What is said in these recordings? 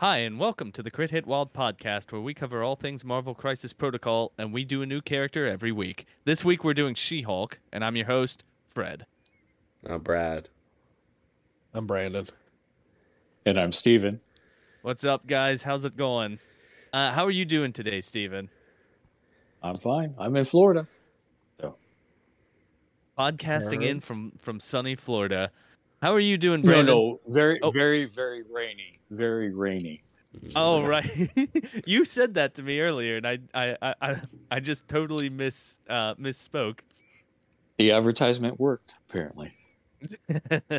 Hi, and welcome to the Crit Hit Wild podcast, where we cover all things Marvel Crisis Protocol, and we do a new character every week. This week we're doing She Hulk, and I'm your host, Fred. I'm Brad. I'm Brandon. And I'm Steven. What's up, guys? How's it going? Uh, how are you doing today, Steven? I'm fine. I'm in Florida. So Podcasting Alright. in from from sunny Florida. How are you doing, Brandon? no, very, Oh. very, very rainy. Very rainy. Oh right, you said that to me earlier, and I I I, I, I just totally miss uh, misspoke. The advertisement worked, apparently.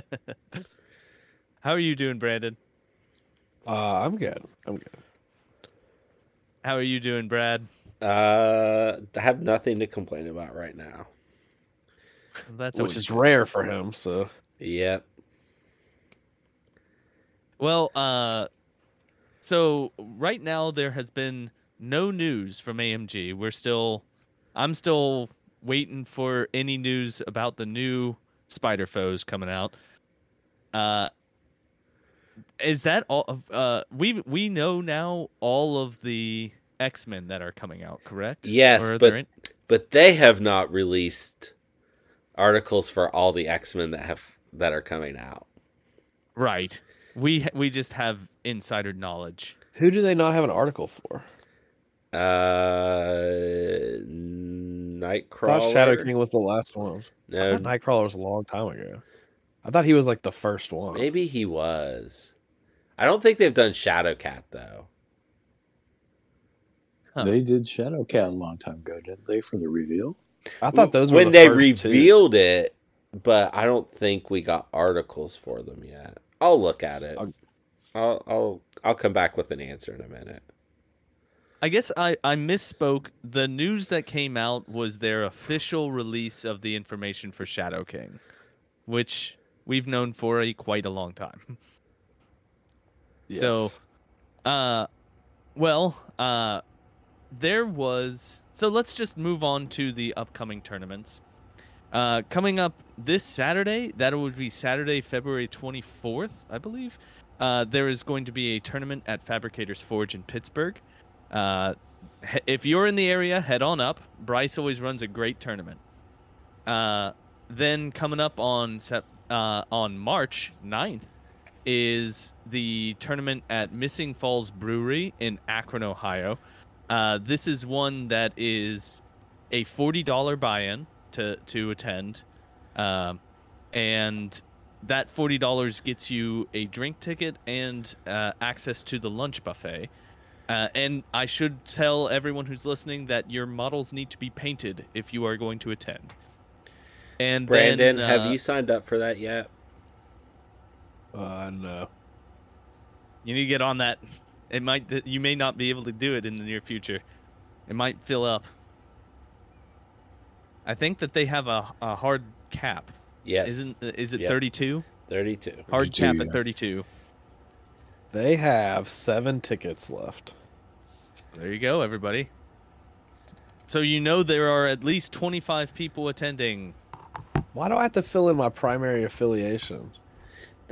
How are you doing, Brandon? Uh, I'm good. I'm good. How are you doing, Brad? Uh, I have nothing to complain about right now. That's Which is rare for him. So Yep. Well, uh, so right now there has been no news from AMG. We're still, I'm still waiting for any news about the new Spider Foes coming out. Uh, is that all? Of, uh, we we know now all of the X Men that are coming out, correct? Yes, but- But they have not released articles for all the X Men that have that are coming out. right. We we just have insider knowledge. who do they not have an article for? Uh, I Nightcrawler. thought Shadow King was the last one. I No, thought Nightcrawler was a long time ago. I thought he was like the first one. maybe he was. I don't think they've done Shadowcat though. Huh. They did Shadowcat a long time ago, didn't they, for the reveal? I thought those were when the they first two. revealed it, but I don't think we got articles for them yet. I'll look at it. I'll- I'll I'll I'll come back with an answer in a minute. I guess I, I misspoke. The news that came out was their official release of the information for Shadow King, which we've known for a quite a long time. Yes. So, uh, well, uh, there was. So let's just move on to the upcoming tournaments. Uh, coming up this Saturday, that would be Saturday, February 24th, I believe. Uh, there is going to be a tournament at Fabricators Forge in Pittsburgh. Uh, if you're in the area, head on up. Bryce always runs a great tournament. Uh, then coming up on uh, on March 9th is the tournament at Missing Falls Brewery in Akron, Ohio. Uh, this is one that is a forty dollar buy-in to to attend, um, and that forty dollars gets you a drink ticket and uh, access to the lunch buffet. Uh, and I should tell everyone who's listening that your models need to be painted if you are going to attend. And Brandon, then, have uh, you signed up for that yet? uh, no. You need to get on that. It might. You may not be able to do it in the near future. It might fill up. I think that they have a, a hard cap. Yes. Isn't is it Yep. 32? 32. Hard 32, cap yeah. at 32. They have seven tickets left. There you go, everybody. So you know there are at least 25 people attending. Why do I have to fill in my primary affiliation?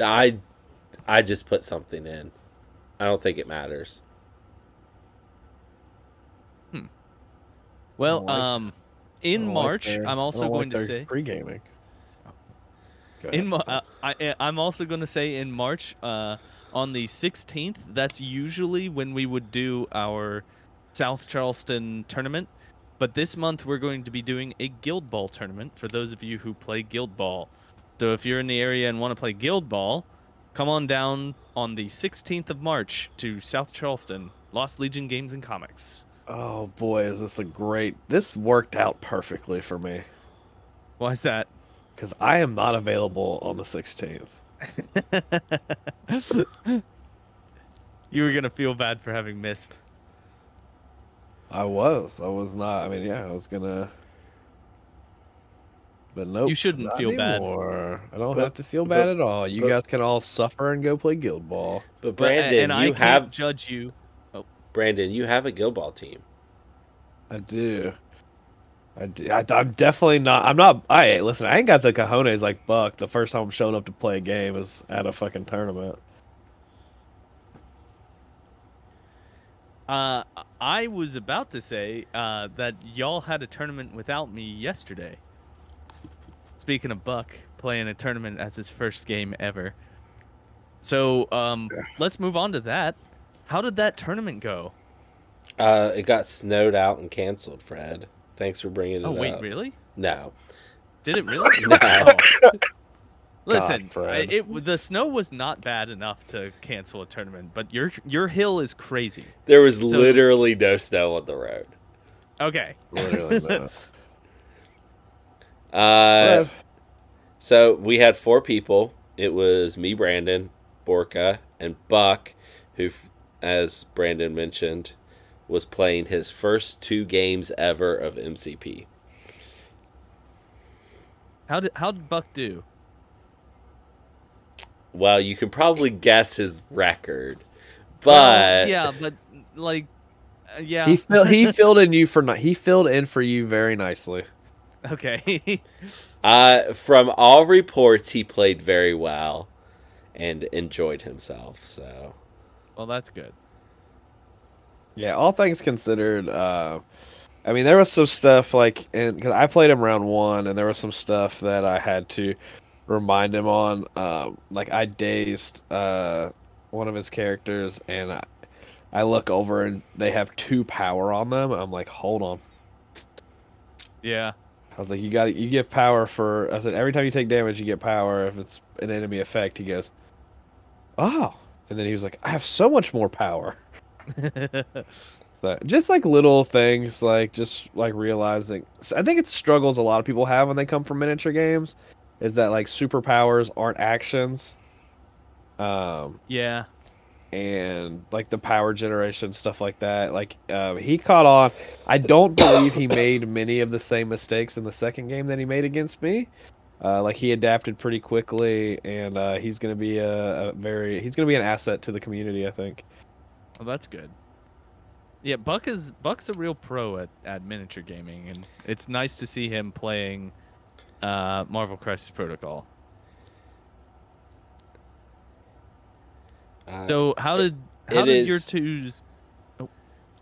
I I just put something in. I don't think it matters. Hmm. Well, like- um, I in don't like March, I'm also going like to say pre-gaming. In uh, I, I'm also going to say in March, uh, on the 16th. That's usually when we would do our South Charleston tournament. But this month we're going to be doing a Guild Ball tournament for those of you who play Guild Ball. So if you're in the area and want to play Guild Ball, come on down on the 16th of March to South Charleston, Lost Legion Games and Comics. Oh boy, is this a great? This worked out perfectly for me Why is that? because I am not available on the 16th. you were gonna feel bad for having missed. I was. I was not. I mean, yeah, I was gonna. But nope. You shouldn't not feel bad. I don't But- have to feel but- bad at all. You but- guys can all suffer and go play Guild Ball. But But- uh, Brandon, and I you can't have judge you. Brandon, you have a Guild Ball team. I do. I do. I, am definitely not. I'm not. I listen. I ain't got the cojones like Buck. The first time I'm showing up to play a game is at a fucking tournament. Uh, I was about to say uh, that y'all had a tournament without me yesterday. Speaking of Buck playing a tournament as his first game ever. So um, let's move on to that. How did that tournament go? Uh, it got snowed out and canceled. Fred, thanks for bringing it Oh up. Oh, wait, really? No, Did it really? No. Listen, God, Fred. I- it, the snow was not bad enough to cancel a tournament, but your your hill is crazy. there was literally no snow on the road. Okay. Literally not. Uh, so we had four people. It was me, Brandon, Borka, and Buck, who, f- as Brandon mentioned, was playing his first two games ever of MCP. How did how did Buck do? Well, you can probably guess his record, but Well, yeah, but like, uh, yeah. He fill, he filled in you for ni- he filled in for you very nicely. Okay. uh, from all reports, he played very well and enjoyed himself. So well, that's good. Yeah, all things considered, uh, I mean, there was some stuff like, and because I played him round one, and there was some stuff that I had to remind him on. Um, like I dazed uh, one of his characters, and I, I look over and they have two power on them. I'm like, hold on. Yeah. I was like, you got you get power for. I said every time you take damage, you get power. If it's an enemy effect, he goes, oh, and then he was like, I have so much more power. But just like little things, like just like realizing. So I think it's struggles a lot of people have when they come from miniature games, is that like superpowers aren't actions, um, yeah. and like the power generation stuff like that. Like um, he caught on. I don't believe he made many of the same mistakes in the second game that he made against me. Uh, like he adapted pretty quickly, and uh, he's gonna be a, a very he's gonna be an asset to the community. I think. Well, that's good. Yeah, Buck is Buck's a real pro at, at miniature gaming, and it's nice to see him playing uh, Marvel Crisis Protocol. uh, So how did how it did your is- twos?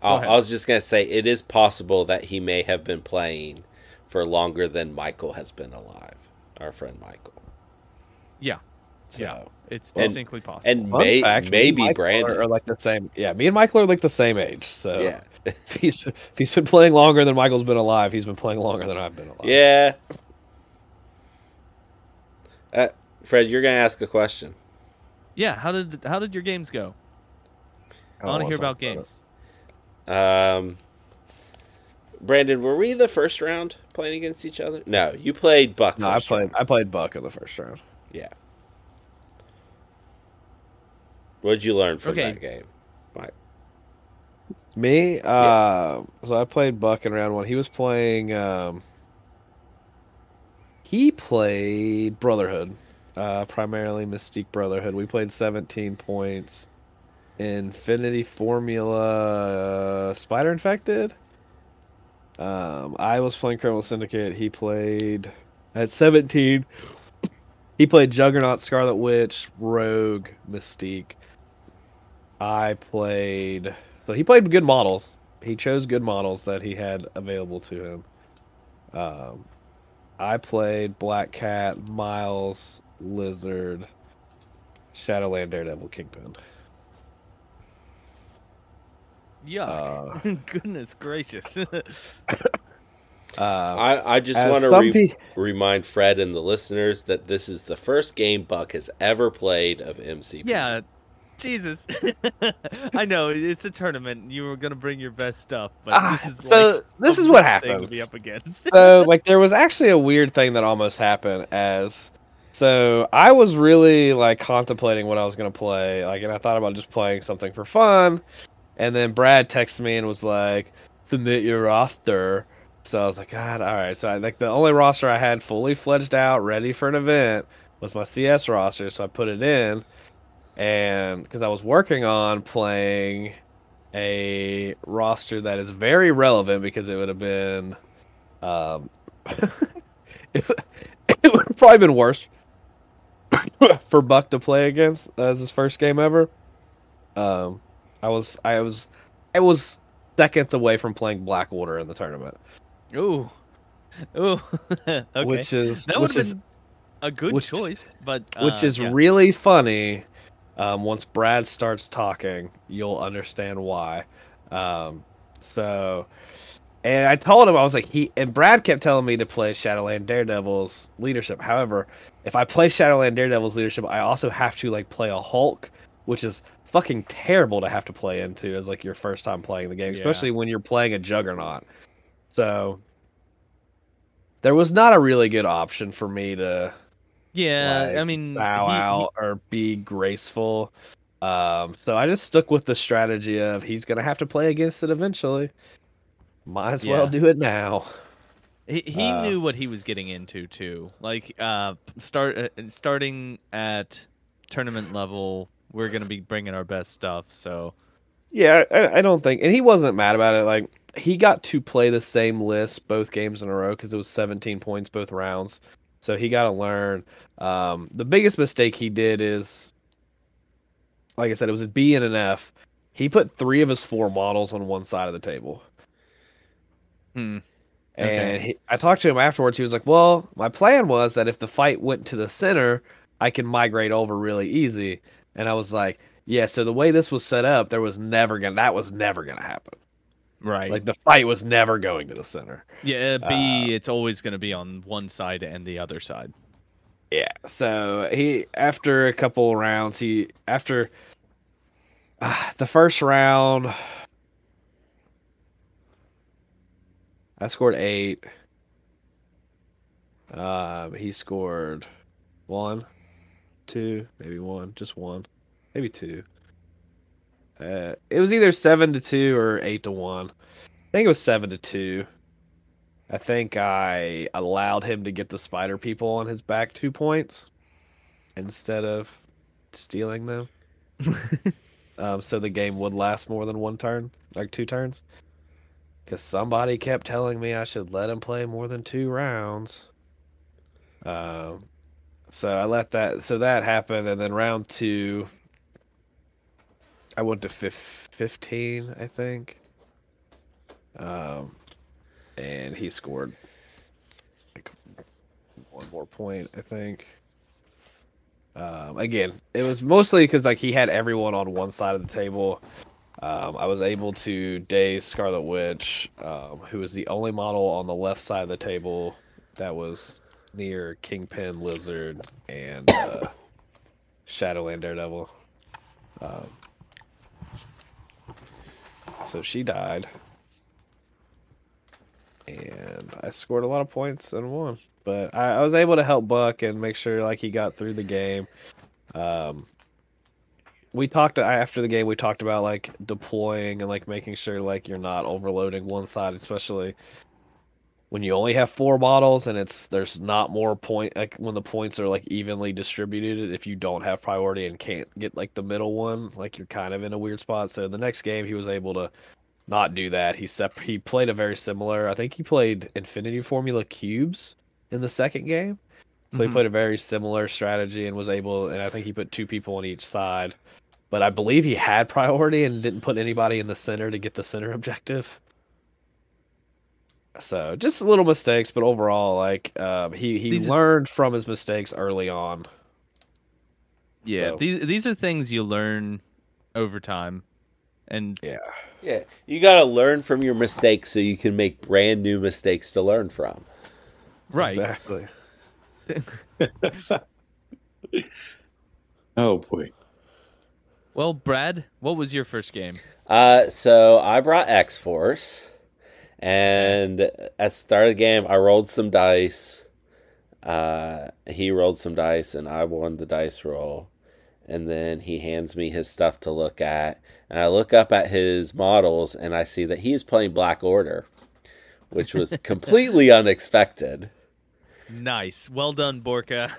Oh, ahead. I was just gonna say it is possible that he may have been playing for longer than Michael has been alive. Our friend Michael. Yeah, So, Yeah. it's And- distinctly possible. and Fun may, fact, me and maybe Brandon. are, are like the same. Yeah, me and Michael are like the same age. So yeah, if he's if he's been playing longer than Michael's been alive, he's been playing longer than I've been alive. yeah. Uh, Fred, you're gonna ask a question. yeah, how did how did your games go? I don't want to hear talk about it. games. Um, Brandon, were we the first round playing against each other? No, you played Buck. No, I played round. I played Buck in the first round. Yeah. What did you learn from Okay. that game? Me, uh, so I played Buck in round one. He was playing. Um, he played Brotherhood, uh, primarily Mystique Brotherhood. We played 17 points. Infinity Formula, uh, Spider Infected. Um, I was playing Criminal Syndicate. He played at 17. He played Juggernaut, Scarlet Witch, Rogue, Mystique. I played. So he played good models. He chose good models that he had available to him. Um, I played Black Cat, Miles, Lizard, Shadowland, Daredevil, Kingpin. Yuck! Uh, Goodness gracious! uh, I, I just want to re- remind Fred and the listeners that this is the first game Buck has ever played of MCP. yeah, Jesus. I know it's a tournament. You were gonna bring your best stuff, but Ah, this is so like this is what rough happened. to be up against. so like there was actually a weird thing that almost happened as so I was really like contemplating what I was gonna play, like and I thought about just playing something for fun. And then Brad texted me and was like, submit your roster. So I was like, God, alright. So I like the only roster I had fully fledged out, ready for an event, was my CS roster, so I put it in. And because I was working on playing a roster that is very relevant because it would have been um it, it would have probably been worse for Buck to play against as his first game ever. Um I was I was I was seconds away from playing Black Order in the tournament, Ooh, ooh. okay. which is that would which have been a good which- choice, but which uh, is yeah. really funny. Um, once Brad starts talking, you'll understand why. Um, so, and I told him I was like he and Brad kept telling me to play Shadowland Daredevil's leadership. However, if I play Shadowland Daredevil's leadership, I also have to like play a Hulk, which is fucking terrible to have to play into as like your first time playing the game, Yeah. especially when you're playing a Juggernaut. So. There was not a really good option for me to yeah. like, I mean, bow he- he- out or be graceful. Um, so I just stuck with the strategy of he's gonna have to play against it eventually. Might as well do it now. He, he Uh, knew what he was getting into too. Like uh, start uh, starting at tournament level, we're gonna be bringing our best stuff. So Yeah, I, I don't think, and he wasn't mad about it. Like he got to play the same list both games in a row because it was 17 points both rounds. So he got to learn. Um, the biggest mistake he did is, like I said, it was a B and an F. He put three of his four models on one side of the table. hmm. And Okay. he, I talked to him afterwards. He was like, "Well, my plan was that if the fight went to the center, I can migrate over really easy." And I was like, "Yeah." So the way this was set up, there was never gonna that was never gonna happen. right, Like the fight was never going to the center. yeah. uh, B, it's always gonna be on one side and the other side. Yeah. So he after a couple rounds, he after uh, the first round, I scored eight. Um, he scored one, two, maybe one, just one, maybe two. Uh, it was either seven to two or eight to one. I think it was seven to two. I think I allowed him to get the spider people on his back two points instead of stealing them. um, so the game would last more than one turn, like two turns. Because somebody kept telling me I should let him play more than two rounds. Um, so I let that. So that happened, and then round two, I went to fif- fifteen, I think. Um, and he scored like one more point, I think. Um, again, it was mostly because like he had everyone on one side of the table. Um, I was able to daze Scarlet Witch, um, who was the only model on the left side of the table that was near Kingpin, Lizard, and uh, Shadowland Daredevil. Um, so she died and I scored a lot of points and won. But I, I was able to help Buck and make sure like he got through the game. Um, we talked after the game. We talked about like deploying and like making sure like you're not overloading one side, especially when you only have four bottles and it's there's not more point like when the points are like evenly distributed. If you don't have priority and can't get like the middle one, like you're kind of in a weird spot. So the next game he was able to not do that. He sep- he played a very similar. I think he played Infinity Formula cubes in the second game. So he Mhm. played a very similar strategy and was able. And I think he put two people on each side. But I believe he had priority and didn't put anybody in the center to get the center objective. So just little mistakes, but overall, like um, he he These- learned from his mistakes early on. Yeah, So- these these are things you learn over time, and Yeah. Yeah, you got to learn from your mistakes so you can make brand new mistakes to learn from. right. Exactly. Oh boy. Well, Brad, what was your first game? Uh, so I brought X Force, and at the start of the game, I rolled some dice. Uh, he rolled some dice, and I won the dice roll. And then he hands me his stuff to look at, and I look up at his models, and I see that he is playing Black Order, which was completely unexpected. Nice, well done, Borka.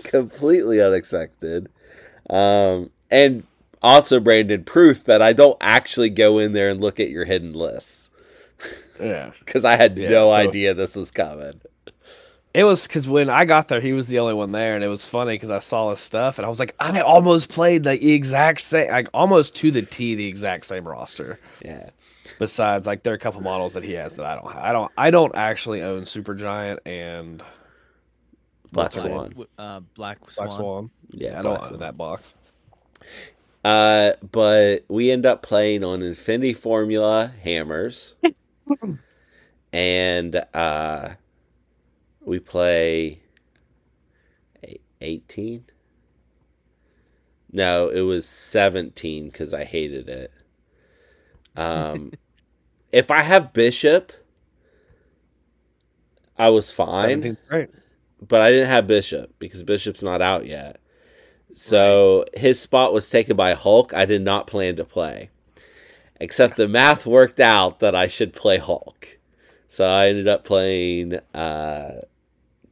completely unexpected. Um, and also, Brandon, proof that I don't actually go in there and look at your hidden lists Yeah. because I had Yeah, no so- idea this was coming. It was because when I got there, he was the only one there, and it was funny because I saw his stuff, and I was like, I almost played the exact same, like almost to the T, the exact same roster. Yeah. Besides, like there are a couple models that he has that I don't. Have. I don't. I don't actually own Supergiant and Black What's her? Swan. Uh, Black Swan. Black Swan. Yeah, I don't own that box. Uh, but we end up playing on Infinity Formula hammers, and uh, we play 18 No, it was seventeen because I hated it. Um, if I have Bishop, I was fine 17's Great. but I didn't have Bishop because Bishop's not out yet. So his spot was taken by Hulk. I did not plan to play. Except the math worked out that I should play Hulk. So I ended up playing uh,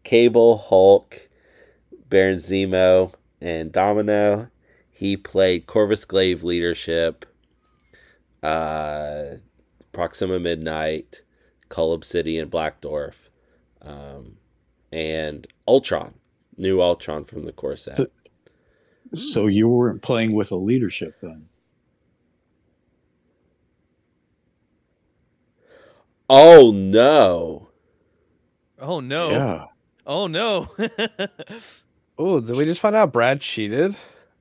Cable, Hulk, Baron Zemo, and Domino. He played Corvus Glaive Leadership, uh, Proxima Midnight, Cull Obsidian, and Black Dwarf, um, and Ultron, new Ultron from the core set. So you weren't playing with a leadership then? Oh no! Oh no! Yeah. Oh no! Oh, did we just find out Brad cheated?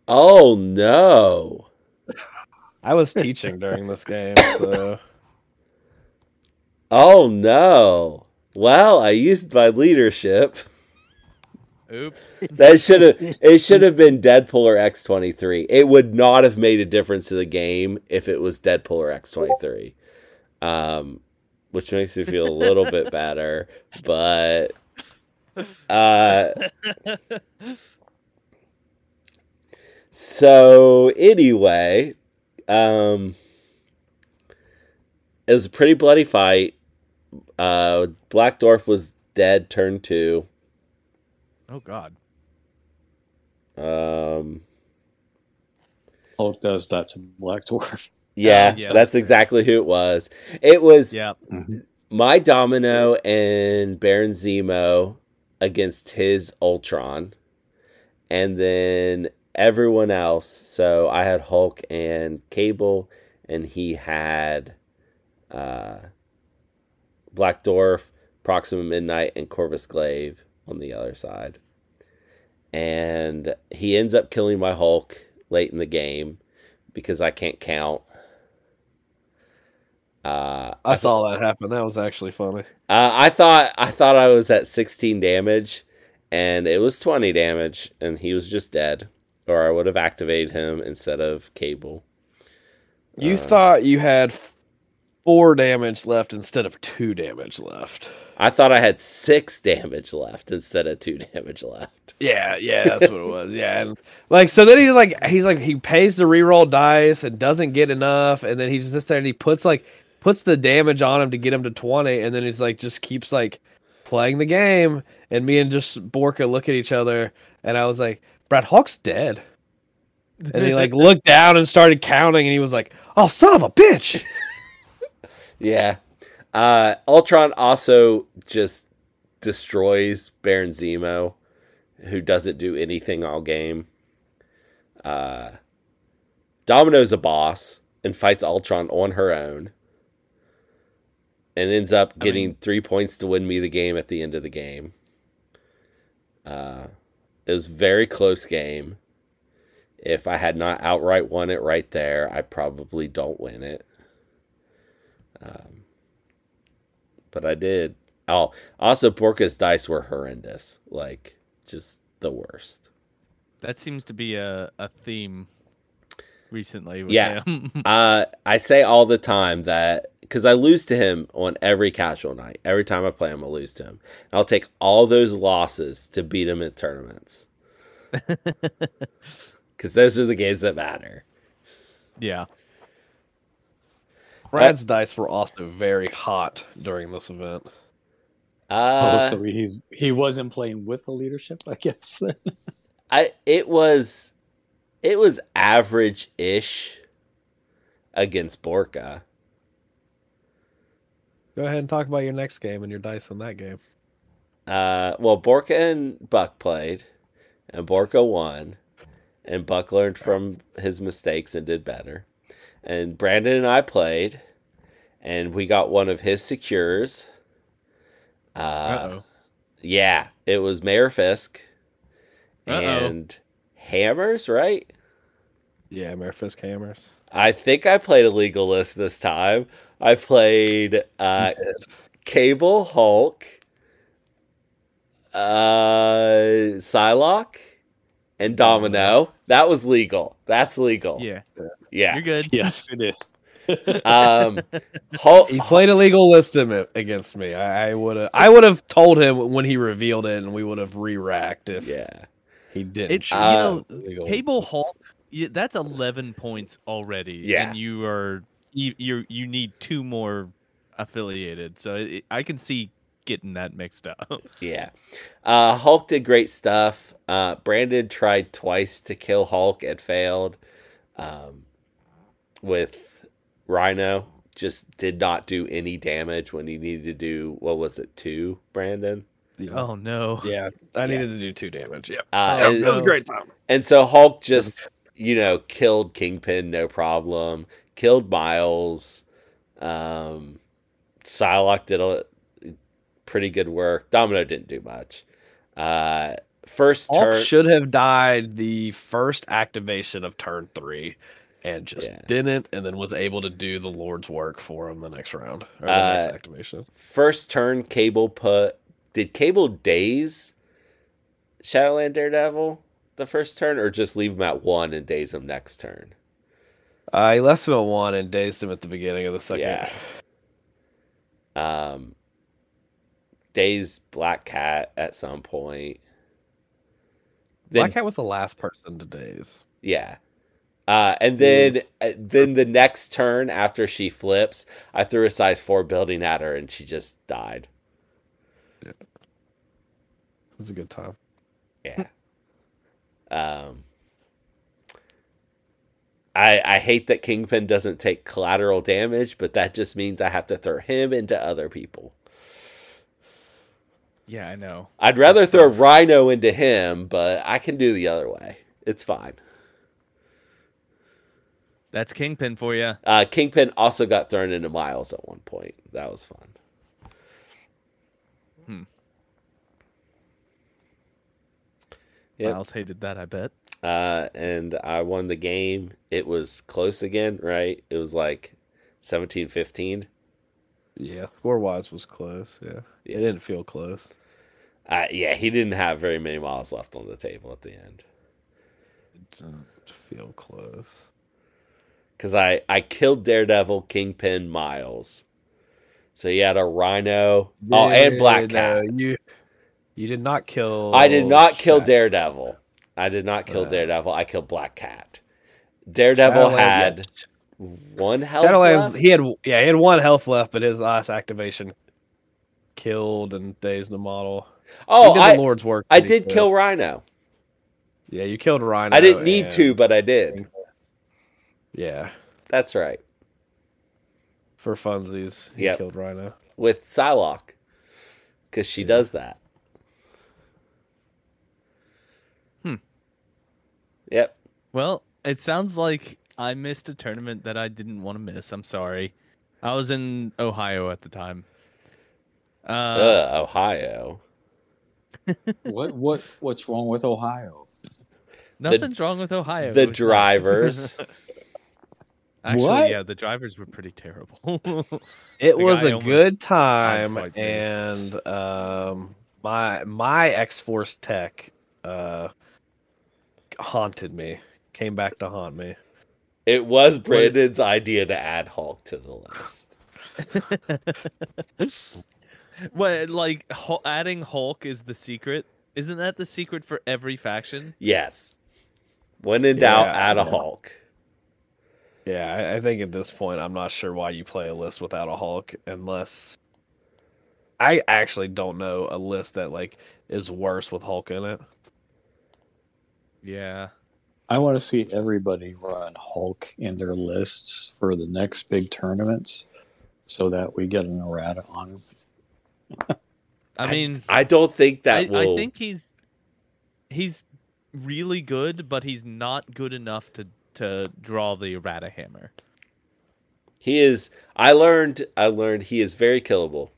Oh no! I was teaching during this game, so Oh no! Well, I used my leadership. Oops. That should have it should have been Deadpool or X twenty three. It would not have made a difference to the game if it was Deadpool or X twenty three. Um, which makes me feel a little bit better, but uh So anyway, um, it was a pretty bloody fight. Uh, Black Dwarf was dead. Turn two. oh God. Um, Hulk does that to Black Dwarf. Yeah, yeah. that's exactly who it was. It was Yeah. my Domino and Baron Zemo against his Ultron, and then everyone else. So I had Hulk and Cable, and he had uh, Black Dwarf, Proxima Midnight, and Corvus Glaive on the other side. And he ends up killing my Hulk late in the game because I can't count. Uh, I saw that happen. That was actually funny. uh, I thought I thought I was at 16 damage, and it was 20 damage, and he was just dead, or I would have activated him instead of Cable. You Uh, thought you had four damage left instead of two damage left. I thought I had six damage left instead of two damage left. Yeah, yeah, that's what it was. Yeah, and like so then he's like he's like he pays to reroll dice and doesn't get enough, and then he's just there and he puts like puts the damage on him to get him to twenty, and then he's like just keeps like playing the game, and me and just Borka look at each other, and I was like, Brad Hulk's dead, and he like looked down and started counting, and he was like, oh son of a bitch. Yeah. Uh, Ultron also just destroys Baron Zemo, who doesn't do anything all game. Uh, Domino's a boss and fights Ultron on her own. And ends up I getting mean- three points to win me the game at the end of the game. Uh, it was a very close game. If I had not outright won it right there, I probably don't win it. Um, but I did. Oh, also Borka's dice were horrendous, like just the worst. That seems to be a, a theme recently. With Yeah. Uh, I say all the time that because I lose to him on every casual night. Every time I play him, I lose to him. And I'll take all those losses to beat him in tournaments because those are the games that matter. yeah. Brad's dice were also very hot during this event. Uh, oh, so he he wasn't playing with the leadership, I guess. Then. I it was it was average ish against Borka. Go ahead and talk about your next game and your dice in that game. uh, well, Borka and Buck played, and Borka won, and Buck learned from his mistakes and did better. And Brandon and I played, and we got one of his secures. Uh, Uh-oh. yeah, it was Mayor Fisk Uh-oh. and Hammers, right? Yeah, Mayor Fisk Hammers. I think I played a legal list this time. I played uh, Cable, Hulk, uh, Psylocke, and Domino. That was legal. That's legal. Yeah, Yeah. you're good. Yes, it is. Um, Hulk. He played a legal list against me. I, I would have. I would have told him when he revealed it, and we would have re-racked if Yeah. he didn't. It's you Uh, know. Cable Hulk. Yeah, that's eleven points already. Yeah. and you are you you, you need two more affiliated. So it, I can see getting that mixed up. Yeah. Uh, Hulk did great stuff. Uh, Brandon tried twice to kill Hulk and failed. Um, with Rhino, just did not do any damage when he needed to do, what was it, two, Brandon? Oh no. Yeah, I needed to do two damage. Yeah, Uh, and, that was a great time. and so Hulk just, you know, killed Kingpin, no problem. Killed Miles. Um, Psylocke did a pretty good work. Domino didn't do much. Uh, first turn. should have died the first activation of turn three, and just Yeah. didn't, and then was able to do the Lord's work for him the next round or the Uh, next activation. first turn cable put did cable daze shadowland daredevil the first turn or just leave him at one and daze him next turn Uh, left him at one and dazed him at the beginning of the second. Yeah. um daze black cat at some point then Black Cat was the last person to daze. yeah uh, and then uh, then the next turn after she flips i threw a size 4 building at her and she just died Yeah. It was a good time. Yeah. Um I I hate that Kingpin doesn't take collateral damage, but that just means I have to throw him into other people. Yeah, I know. I'd rather throw Rhino into him, but I can do the other way. It's fine. That's Kingpin for you. Uh, Kingpin also got thrown into Miles at one point. That was fun. Hmm. Yep. Miles hated that. I bet. uh, and I won the game. It was close again, right? It was like 17 15. Yeah, score wise was close. Yeah. Yeah. it didn't feel close. Uh, yeah, he didn't have very many miles left on the table at the end. It didn't feel close. Because I, I killed Daredevil, Kingpin, Miles. So he had a Rhino. oh, and Black No, Cat. you you did not kill. I did not kill Shat- Daredevil. I did not kill Uh. Daredevil. I killed Black Cat. Daredevil Shadowland, had yeah. one health Shadowland, left. he had yeah he had one health left, but his last activation killed and dazed the model. Oh, I, the Lord's work. I did kill Rhino. Yeah, you killed Rhino. I didn't need and- to, but I did. Yeah, That's right. for funsies, he Yep. killed Rhino. With Psylocke. Because she does that. Yep. Well, it sounds like I missed a tournament that I didn't want to miss. I'm sorry. I was in Ohio at the time. Uh, Ugh, Ohio. what what what's wrong with Ohio? nothing's wrong with Ohio. the It was nice. drivers. Actually, What? yeah, the drivers were pretty terrible. It was a good time, and um, my my X Force tech uh haunted me. Came back to haunt me. It was Brandon's idea to add Hulk to the list. what, like Hul- adding Hulk is the secret? Isn't that the secret for every faction? Yes. When in doubt, Yeah, add a. Hulk. Yeah, I, I think at this point, I'm not sure why you play a list without a Hulk, unless I actually don't know a list that like is worse with Hulk in it. Yeah. I want to see everybody run Hulk in their lists for the next big tournaments, so that we get an errata on him. I mean, I don't think that I, will. I think he's he's really good, but he's not good enough to to draw the errata hammer. He is. I learned. I learned he is very killable.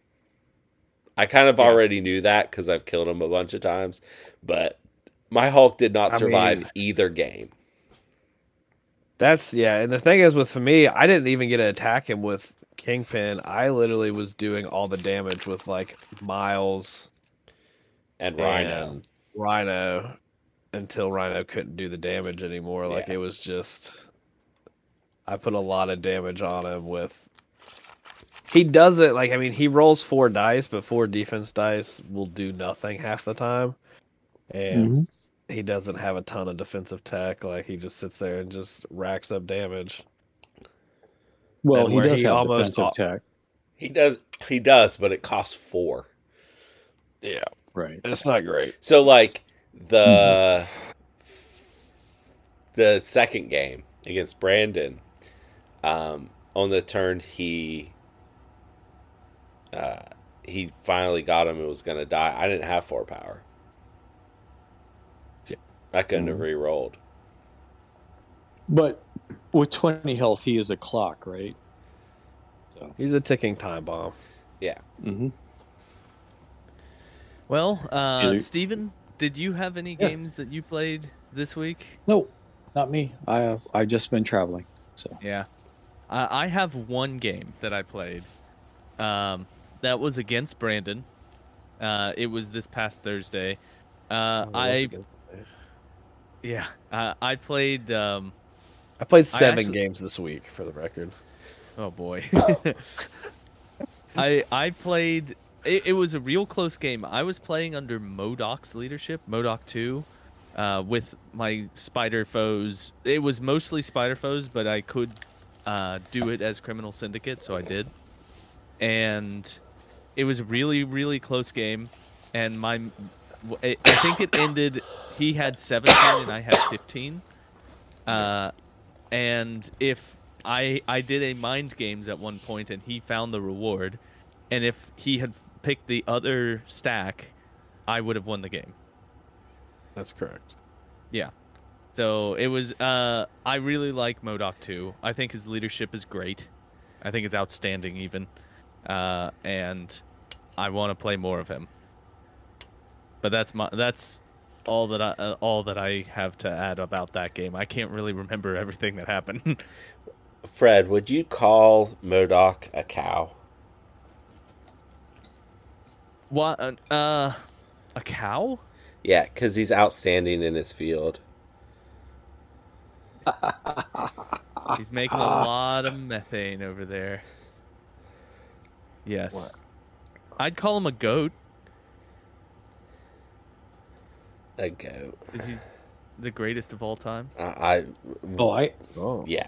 I kind of Yeah. already knew that because I've killed him a bunch of times, but my Hulk did not I survive mean- either game. That's yeah, and the thing is with for me, I didn't even get to attack him with Kingpin. I literally was doing all the damage with like Miles And Rhino, and Rhino until Rhino couldn't do the damage anymore. Like Yeah. it was just I put a lot of damage on him with he does it like I mean he rolls four dice, but four defense dice will do nothing half the time. And Mhm. he doesn't have a ton of defensive tech, like he just sits there and just racks up damage. Well, he does he have almost defensive al- tech, he does. He does, but it costs four. Yeah. right? It's not great. So like the the second game against Brandon, um, on the turn he uh, he finally got him It was gonna die. I didn't have four power. Yeah. I couldn't have Mhm. re-rolled. But with 20 health, he is a clock, right? So, He's a ticking time bomb. Yeah. Mm-hmm. Well, uh, Either- Steven, did you have any Yeah. games that you played this week? no, not me. I have. I've just been traveling. So, Yeah, I I have one game that I played. Um, that was against Brandon. Uh, it was this past Thursday. Uh, Oh, I against me? Yeah, uh, I played. Um, I played I seven actually- games this week for the record. Oh boy. I I played it, it was a real close game. I was playing under MODOK's leadership, MODOK 2, uh, with my spider foes. It was mostly spider foes, but I could uh, do it as criminal syndicate, so I did. And it was a really really close game and my I think it ended he had 17 and I had 15. Uh and if I I did a mind games at one point and he found the reward, and if he had picked the other stack, I would have won the game. That's correct. Yeah. So it was uh I really like MODOK too. I think his leadership is great. I think it's outstanding even. Uh and I want to play more of him. But that's my that's all that I uh, all that I have to add about that game. I can't really remember everything that happened. Fred, would you call MODOK a cow? what uh, uh a cow? Yeah, because he's outstanding in his field. He's making a lot of methane over there. Yes. What? I'd call him a goat. A goat. Is he the greatest of all time? I, I oh, I, Oh. yeah.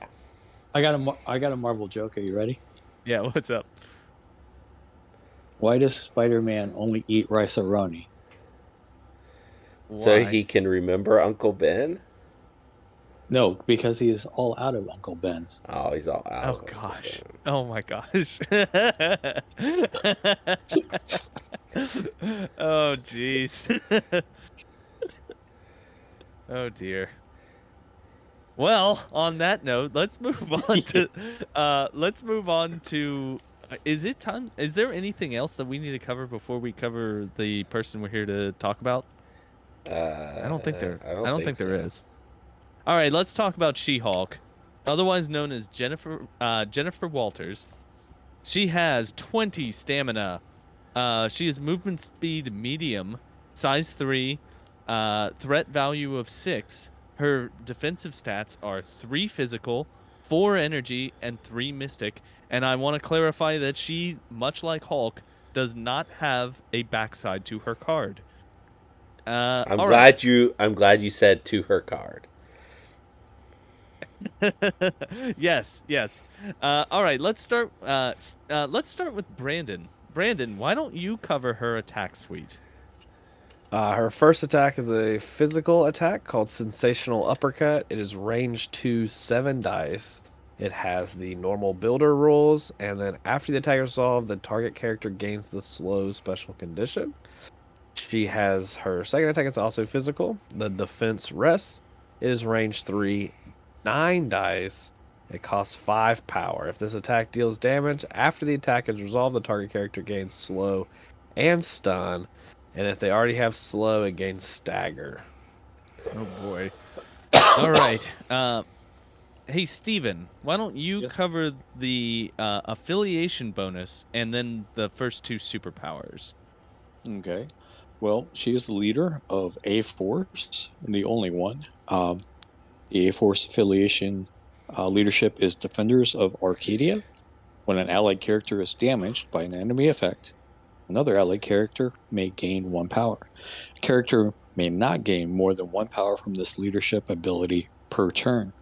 I got a I got a Marvel joke. Are you ready? Yeah, what's up? Why does Spider-Man only eat rice-a-roni? So he can remember Uncle Ben. No, because he is all out of Uncle Ben's. Oh, he's all out. Oh of Uncle gosh. Ben. Oh my gosh. oh jeez. oh dear. Well, on that note, let's move on to uh let's move on to uh, is it time is there anything else that we need to cover before we cover the person we're here to talk about? Uh, I don't think there. I don't, think, there is. All right, let's talk about She-Hulk, otherwise known as Jennifer uh, Jennifer Walters. She has 20 stamina. Uh, she is movement speed medium, size three, uh, threat value of six. Her defensive stats are three physical, four energy, and three mystic. And I want to clarify that she, much like Hulk, does not have a backside to her card. Uh, I'm glad right. you. I'm glad you said to her card. yes, yes. Uh, all right, let's start. Uh, uh, let's start with Brandon. Brandon, why don't you cover her attack suite? Uh, her first attack is a physical attack called Sensational Uppercut. It is range 2, 7 dice. It has the normal builder rules, and then after the attack is resolved, the target character gains the slow special condition. She has her second attack is also physical. The defense rests. It is range three, nine dice. It costs five power. If this attack deals damage after the attack is resolved, the target character gains slow and stun. And if they already have slow, it gains stagger. Oh boy. All right. Uh, hey Steven, why don't you Yes. cover the uh, affiliation bonus and then the first two superpowers? Okay. Well, she is the leader of A Force, and the only one. Um, the A Force affiliation uh, leadership is Defenders of Arcadia. When an allied character is damaged by an enemy effect, another ally character may gain one power. A character may not gain more than one power from this leadership ability per turn.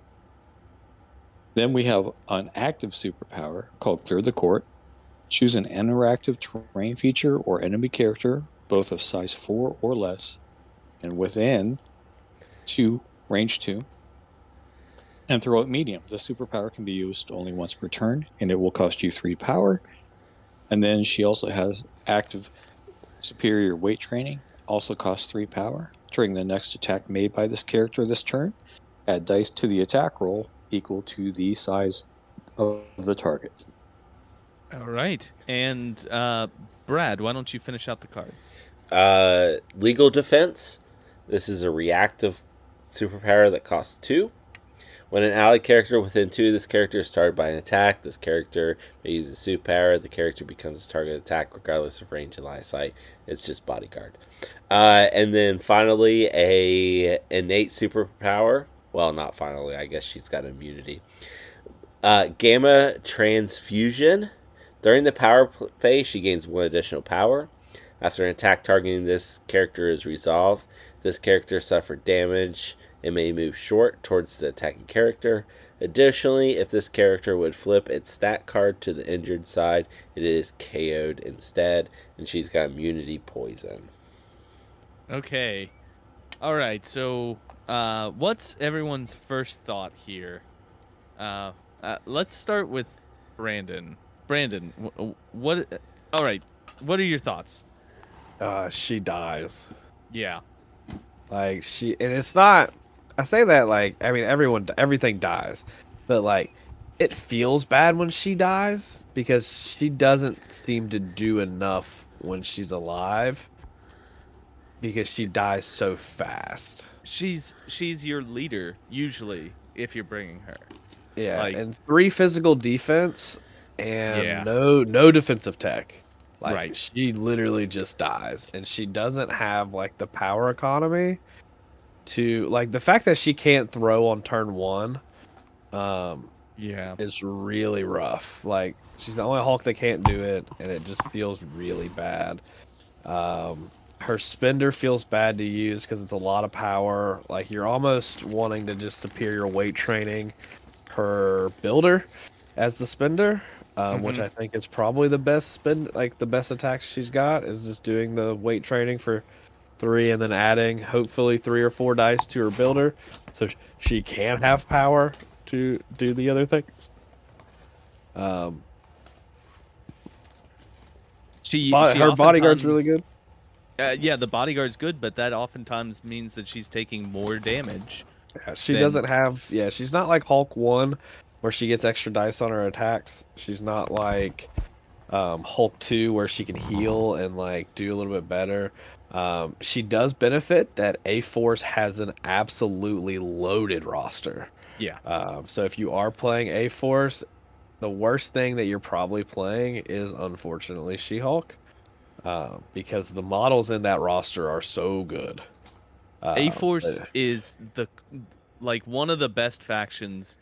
Then we have an active superpower called Clear the Court. Choose an interactive terrain feature or enemy character, both of size 4 or less, and within 2, range 2, and throw it medium. The superpower can be used only once per turn, and it will cost you 3 power. And then she also has active superior weight training, also costs 3 power. During the next attack made by this character this turn, add dice to the attack roll equal to the size of the target. All right. And uh, Brad, why don't you finish out the card? Uh, legal defense. This is a reactive superpower that costs two. When an allied character within two of this character is started by an attack, this character may use a superpower. The character becomes a target attack regardless of range and line of sight. It's just bodyguard. Uh, and then finally, a innate superpower. Well, not finally. I guess she's got immunity. Uh, gamma transfusion. During the power phase, she gains one additional power. After an attack targeting this character is resolved, this character suffered damage and may move short towards the attacking character. Additionally, if this character would flip its stat card to the injured side, it is KO'd instead, and she's got immunity poison. Okay. All right. So, uh, what's everyone's first thought here? Uh, uh, let's start with Brandon. Brandon, wh- what? All right. What are your thoughts? Uh, she dies. Yeah. Like she, and it's not. I say that like I mean everyone, everything dies, but like it feels bad when she dies because she doesn't seem to do enough when she's alive because she dies so fast. She's she's your leader usually if you're bringing her. Yeah, Like- and three physical defense and Yeah. no no defensive tech. Like Right. she literally just dies and she doesn't have like the power economy to like the fact that she can't throw on turn 1 um Yeah. is really rough. Like she's the only Hulk that can't do it and it just feels really bad. Um her spender feels bad to use because it's a lot of power. Like you're almost wanting to just superior weight training her builder as the spender, um, which Mhm. I think is probably the best spend, like the best attacks she's got is just doing the weight training for three and then adding hopefully three or four dice to her builder, so she can have power to do the other things. Um, She, bo- she her bodyguard's really good. Uh, yeah, the bodyguard's good, but that oftentimes means that she's taking more damage. Yeah, she then- doesn't have. Yeah, she's not like Hulk one, where she gets extra dice on her attacks. She's not like um, Hulk two, where she can heal and like do a little bit better. Um, she does benefit that A Force has an absolutely loaded roster. Yeah. Um, so if you are playing A Force, the worst thing that you're probably playing is unfortunately She Hulk, uh, because the models in that roster are so good. Uh, A Force but- is the like one of the best factions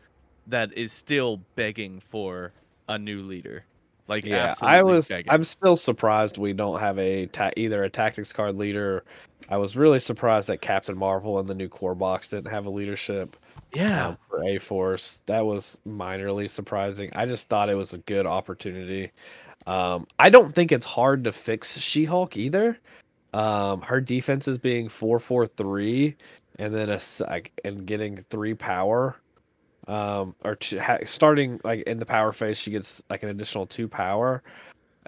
that is still begging for a new leader. Like Yeah, I was. begging. I'm still surprised we don't have a ta- either a tactics card leader. I was really surprised that Captain Marvel and the new core box didn't have a leadership yeah. um, for A Force. That was minorly surprising. I just thought it was a good opportunity. Um, I don't think it's hard to fix She Hulk either. Um, her defense is being four four three, and then a and getting three power. Um, or two, ha- starting like in the power phase, she gets like an additional two power.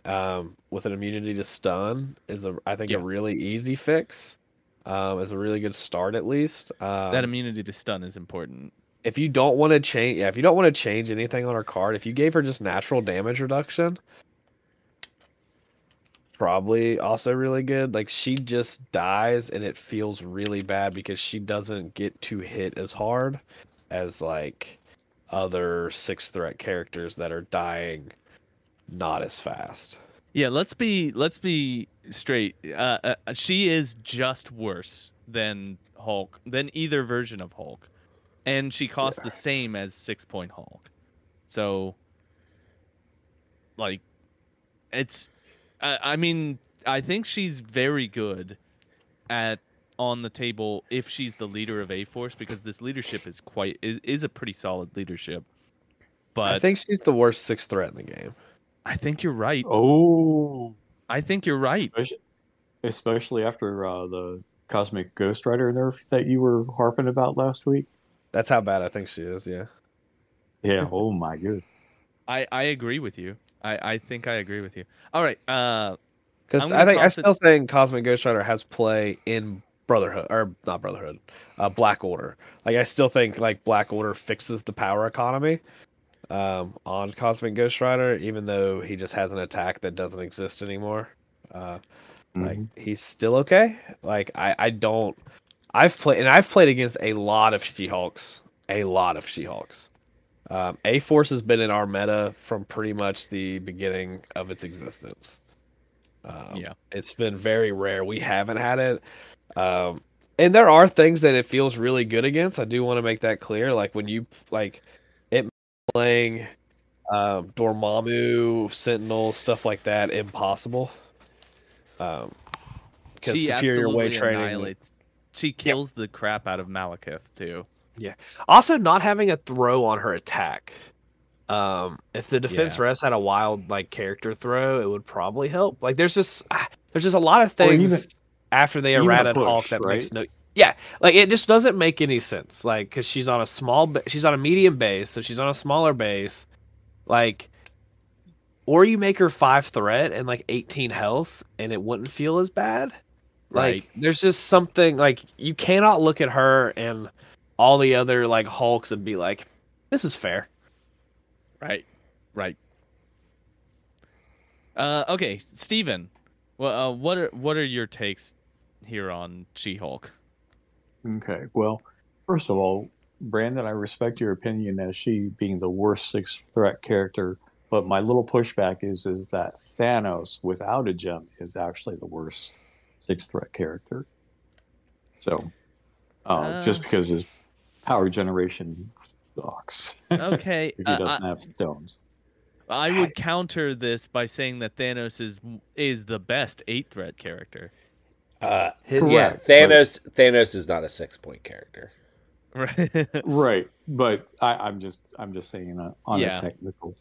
Um, with an immunity to stun is a I think Yeah. a really easy fix. Um, is a really good start at least. Um, that immunity to stun is important. if you don't want to change, yeah, if you don't want to change anything on her card, if you gave her just natural damage reduction, probably also really good. Like she just dies and it feels really bad because she doesn't get to hit as hard as like other six threat characters that are dying not as fast. Yeah, let's be let's be straight. Uh, uh, she is just worse than Hulk, than either version of Hulk, and she costs the same as six point Hulk. So, like, it's. I I mean, I think she's very good at on the table if she's the leader of A Force because this leadership is quite is, is a pretty solid leadership. But I think she's the worst sixth threat in the game. I think you're right. Oh, I think you're right. especially, especially after uh, the Cosmic Ghost Rider nerf that you were harping about last week. That's how bad I think she is. Yeah. Yeah. Oh my god. I, I agree with you. I, I think I agree with you. All right. Uh, Because I'm I gonna think I toss it- still think Cosmic Ghost Rider has play in Brotherhood or not Brotherhood, uh, Black Order. Like I still think like Black Order fixes the power economy um, on Cosmic Ghost Rider, even though he just has an attack that doesn't exist anymore. Uh, Like Mhm. he's still okay. Like I I don't. I've played and I've played against a lot of She-Hulks, a lot of She-Hulks. Um, a Force has been in our meta from pretty much the beginning of its existence. Um, Yeah. it's been very rare. We haven't had it. Um, and there are things that it feels really good against. I do want to make that clear. Like when you like it playing um, Dormammu, Sentinel, stuff like that, impossible. Um, because she superior way training. annihilates. She kills the crap out of Malekith too. Yeah. Also, not having a throw on her attack. Um, if the defense Yeah. rest had a wild like character throw, it would probably help. Like there's just ah, there's just a lot of Or things even- after they errated Hulk that right? makes no. Yeah, like it just doesn't make any sense. Like because she's on a small, she's on a medium base, so she's on a smaller base. Like, or you make her five threat and like 18 health, and it wouldn't feel as bad. Like Right. there's just something like you cannot look at her and all the other like Hulks and be like, this is fair. Right. Right. Uh, okay, Steven. Well, uh, what are what are your takes here on She-Hulk? Okay. Well, first of all, Brandon, I respect your opinion as she being the worst six threat character, but my little pushback is is that Thanos without a gem is actually the worst six threat character. So, uh, Uh. just because his power generation sucks Okay, if he uh, doesn't have stones. I, I would counter this by saying that Thanos is is the best eight threat character. Uh, His- yeah, Correct, Thanos. Thanos is not a six point character. Right. Right, but I, I'm just I'm just saying uh, on Yeah. a technical.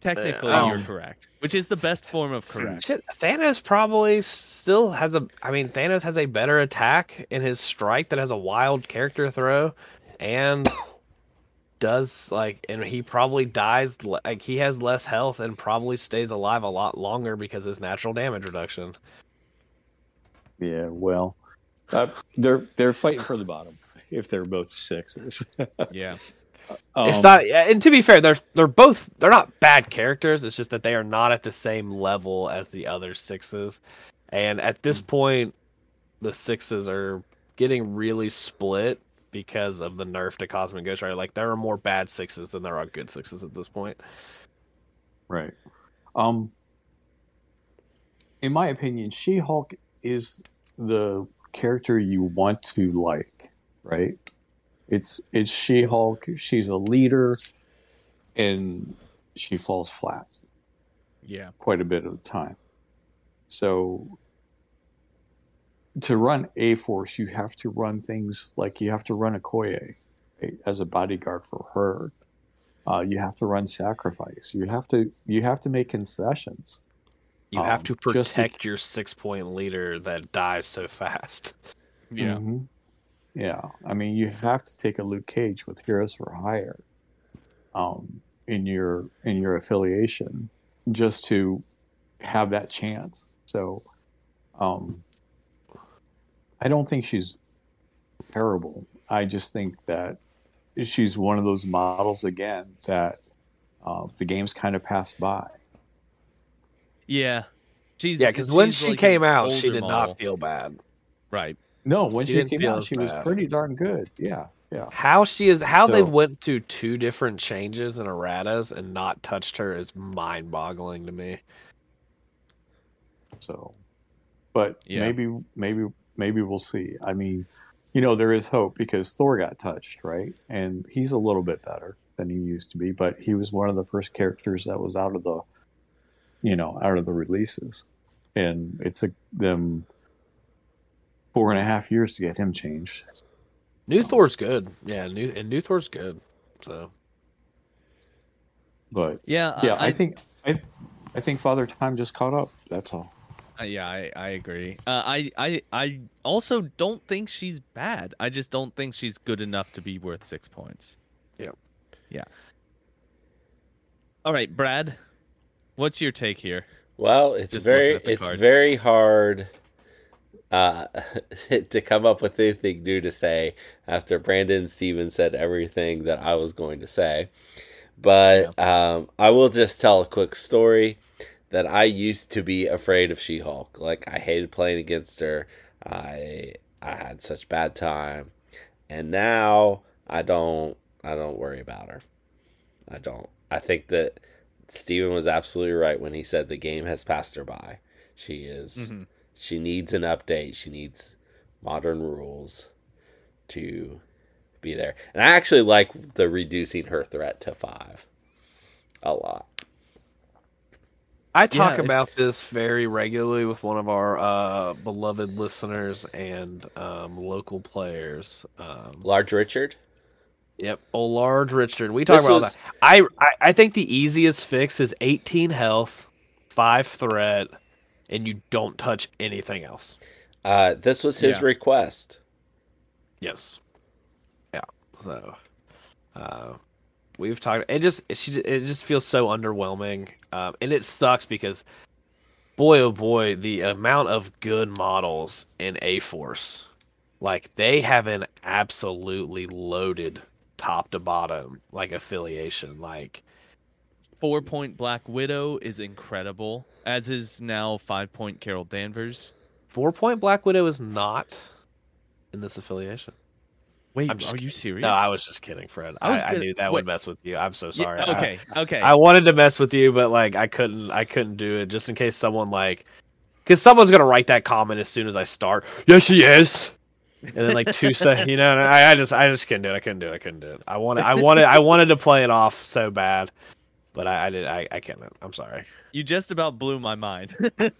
Technically, Um, you're correct, which is the best form of correct. Thanos probably still has a. I mean, Thanos has a better attack in his strike that has a wild character throw, and does like, and he probably dies like he has less health and probably stays alive a lot longer because of his natural damage reduction. Yeah, well, uh, they're they're fighting for the bottom if they're both sixes. Yeah. it's Um, not, and to be fair, they're they're both they're not bad characters. It's just that they are not at the same level as the other sixes, and at this point, the sixes are getting really split because of the nerf to Cosmic Ghost Rider. Like there are more bad sixes than there are good sixes at this point. Right. Um in my opinion, She-Hulk is the character you want to like, right? It's it's She-Hulk, she's a leader and she falls flat Yeah. quite a bit of the time. So to run A Force, you have to run things like you have to run Okoye as a bodyguard for her. Uh, you have to run sacrifice. You have to you have to make concessions. You have Um, to just to- protect your six point leader that dies so fast. Yeah. Mhm. Yeah. I mean, you have to take a Luke Cage with Heroes for Hire um, in your in your affiliation just to have that chance. So um, I don't think she's terrible. I just think that she's one of those models again that uh, the game's kind of passed by. Yeah. She's Yeah, because when she like came out, she did model. not feel bad. right. No, when She she, came out, as she was bad. pretty darn good. Yeah, yeah. How she is, how So- they went to two different changes in erratas and not touched her is mind-boggling to me. So, but Yeah. maybe, maybe, maybe we'll see. I mean, you know, there is hope because Thor got touched, right? And he's a little bit better than he used to be, but he was one of the first characters that was out of the, you know, out of the releases, and it took them four and a half years to get him changed. New Thor's good, yeah, new and New Thor's good. So But Yeah. yeah, I, think I, I think Father Time just caught up. That's all. Uh, yeah, I, I agree. Uh, I, I I also don't think she's bad. I just don't think she's good enough to be worth six points. Yeah. Yeah. All right, Brad. What's your take here? Well, it's Just very looking at the it's card. very hard uh, to come up with anything new to say after Brandon Stevens said everything that I was going to say. But um, I will just tell a quick story that I used to be afraid of She-Hulk. Like I hated playing against her. I I had such bad time, and now I don't I don't worry about her. I don't. I think that Steven was absolutely right when he said the game has passed her by. She is Mm-hmm. she needs an update. She needs modern rules to be there. And I actually like the reducing her threat to 5 a lot. I talk Yeah, if- about this very regularly with one of our uh, beloved listeners and um, local players. Um, Large Richard? Yep, old large Richard. We talk This about all was- that. I, I I think the easiest fix is 18 health, five threat, and you don't touch anything else. Uh, this was his Yeah. request. Yes. Yeah. So, uh, we've talked. It just it, she, it just feels so underwhelming, um, and it sucks because, boy oh boy, the amount of good models in A Force, like they have an absolutely loaded top to bottom like affiliation. Like Four point Black Widow is incredible, as is now five point Carol Danvers. four point Black Widow is not in this affiliation. Wait, I'm are you serious? No, I was just kidding, Fred. I I, I knew that wait. would mess with you. I'm so Yeah, sorry. I- okay, okay. I wanted to mess with you, but like I couldn't. I couldn't do it just in case someone like, because someone's gonna write that comment as soon as I start. Yes, she is. And then like two seconds, you know, I, I just, I just couldn't do it. I couldn't do it. I couldn't do it. I wanted, I wanted, I wanted to play it off so bad, but I, I did. I, I couldn't. I'm sorry. You just about blew my mind.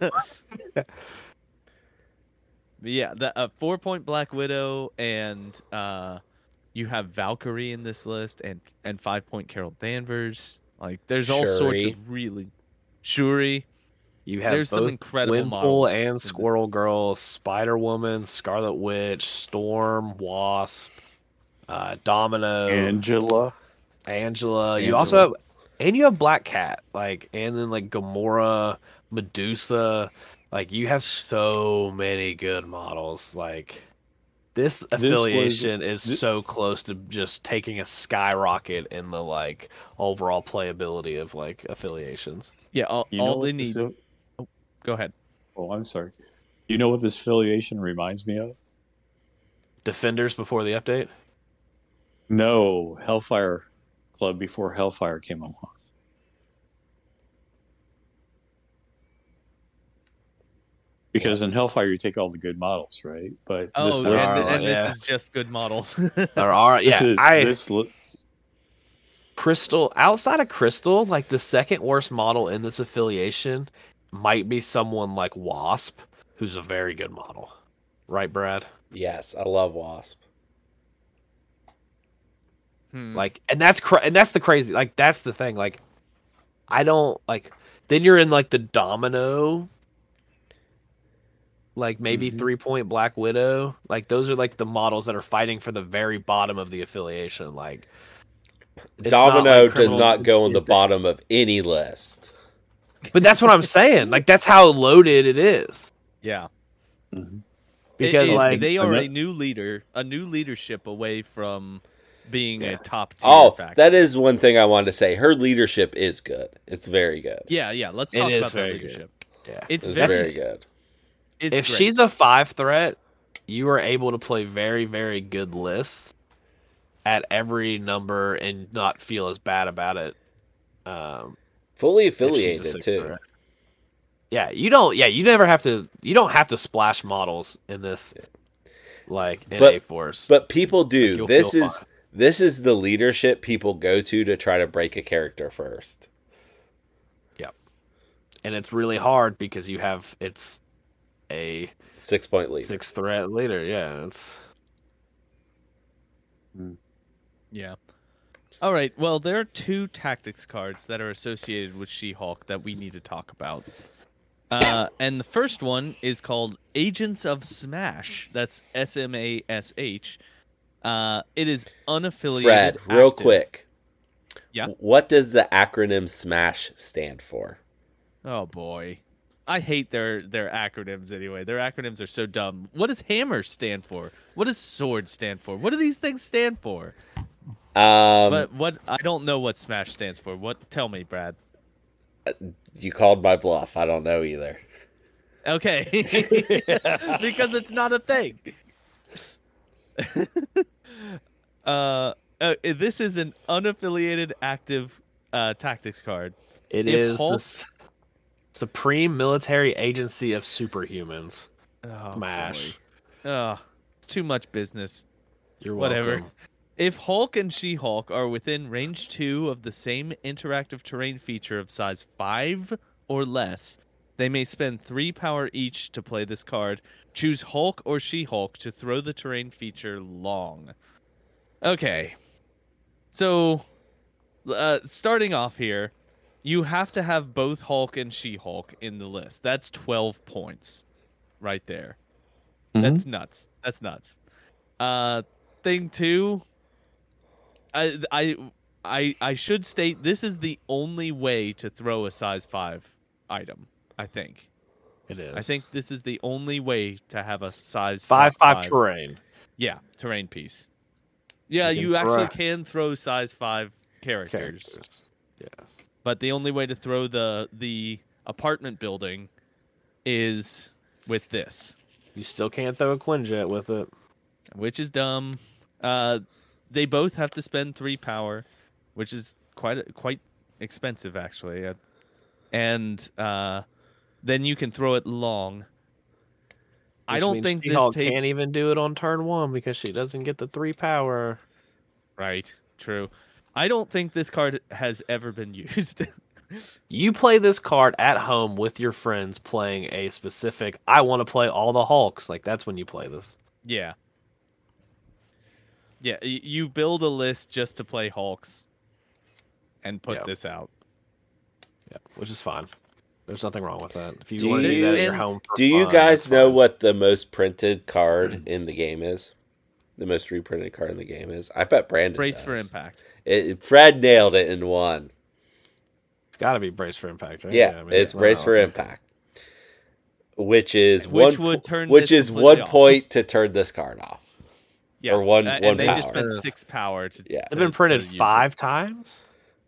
But yeah, the uh, four point Black Widow and uh, you have Valkyrie in this list and and five point Carol Danvers. Like there's all sorts of really Shuri. You have There's some both incredible Windpool models in and this. Squirrel Girl, Spider Woman, Scarlet Witch, Storm, Wasp, uh, Domino, Angela. Angela. You Angela. also have, and you have Black Cat, like, and then like Gamora, Medusa. Like, you have so many good models. Like, this was- affiliation is thi- so close to just taking a skyrocket in the like overall playability of like affiliations. Yeah, all, You know all what they this need. aff- oh, Go ahead. Oh, I'm sorry. You know what this affiliation reminds me of? Defenders before the update. No, Hellfire Club before Hellfire came along. Because in Hellfire you take all the good models, right? But Oh, this and, list list is- and yeah. this is just good models. There are this yeah. is- I this li- Crystal outside of Crystal, like the second worst model in this affiliation might be someone like Wasp, who's a very good model. Right, Brad? Yes, I love Wasp. Hmm. Like and that's cra- and that's the crazy like that's the thing like I don't like then you're in like the domino like maybe Mhm. three point black widow like those are like the models that are fighting for the very bottom of the affiliation like It's not Domino like does not go on the Intent. bottom of any list. But that's what I'm saying. Like that's how loaded it is. Yeah. Mhm. Because It- it- like they are a new leader, a new leadership away from being Yeah. a top tier Oh, faction. that is one thing I wanted to say. Her leadership is good. It's very good. yeah, yeah. Let's talk is about that very good. leadership. yeah. It's, It's very, very good. It's if great. she's a five threat, you are able to play very, very good lists at every number and not feel as bad about it. Um, Fully if she's a affiliated too. threat. Yeah, you don't. Yeah, you never have to. You don't have to splash models in this, like in But- A Force. But people do. you'll This is fine. this is the leadership people go to to try to break a character first. Yep, and it's really hard because you have it's a Six point lead. six threat leader. Yeah, it's Yeah. All right. Well, there are two tactics cards that are associated with She-Hulk that we need to talk about. Uh, and the first one is called Agents of Smash. That's S M A S H. Uh, it is unaffiliated. Fred, real quick. Yeah? What does the acronym SMASH stand for? Oh boy, I hate their their acronyms anyway. Their acronyms are so dumb. What does hammer stand for? What does sword stand for? What do these things stand for? Um, but what I don't know what Smash stands for. What? Tell me, Brad. you called my bluff. I don't know either. Okay. because it's not a thing. uh, uh, this is an unaffiliated active uh, tactics card. it If is Hulk- the s- Supreme Military Agency of Superhumans. Oh, Smash. boy. Ugh, too much business. You're Whatever. welcome. If Hulk and She Hulk are within range 2 of the same interactive terrain feature of size 5 or less, they may spend 3 power each to play this card. Choose Hulk or She Hulk to throw the terrain feature long. Okay. So, uh, starting off here, you have to have both Hulk and She Hulk in the list. That's 12 points right there. Mhm. That's nuts. That's nuts. Uh, thing two, I I I I should state this is the only way to throw a size five item. I think. It is. I think this is the only way to have a size five five terrain. Yeah, terrain piece. Yeah, You can you actually throw- can throw size five characters, characters. Yes. But the only way to throw the the apartment building is with this. You still can't throw a Quinjet with it. which is dumb. Uh, they both have to spend three power, which is quite quite expensive actually, Uh, and uh, then you can throw it long. I don't think this She-Hulk tape. can't even do it on turn one because she doesn't get the three power. Right, true. I don't think this card has ever been used. You play this card at home with your friends playing a specific I want to play all the Hulks. Like that's when you play this. yeah. Yeah, you build a list just to play Hulks, and put Yeah. this out. Yeah, which is fine. There's nothing wrong with that. If you Do want to do you- that at your home, for Do you guys know what the most printed card in the game is? The most reprinted card in the game is? I bet Brandon Brace for impact. It, Fred nailed it in one. It's got to be brace for impact, right? Yeah, I mean, it's brace for impact, which is Which one, would turn which is one off. point to turn this card off. Yeah, Or one- uh, one and they just spent six power to. Yeah. to- They've been to printed use it. five times.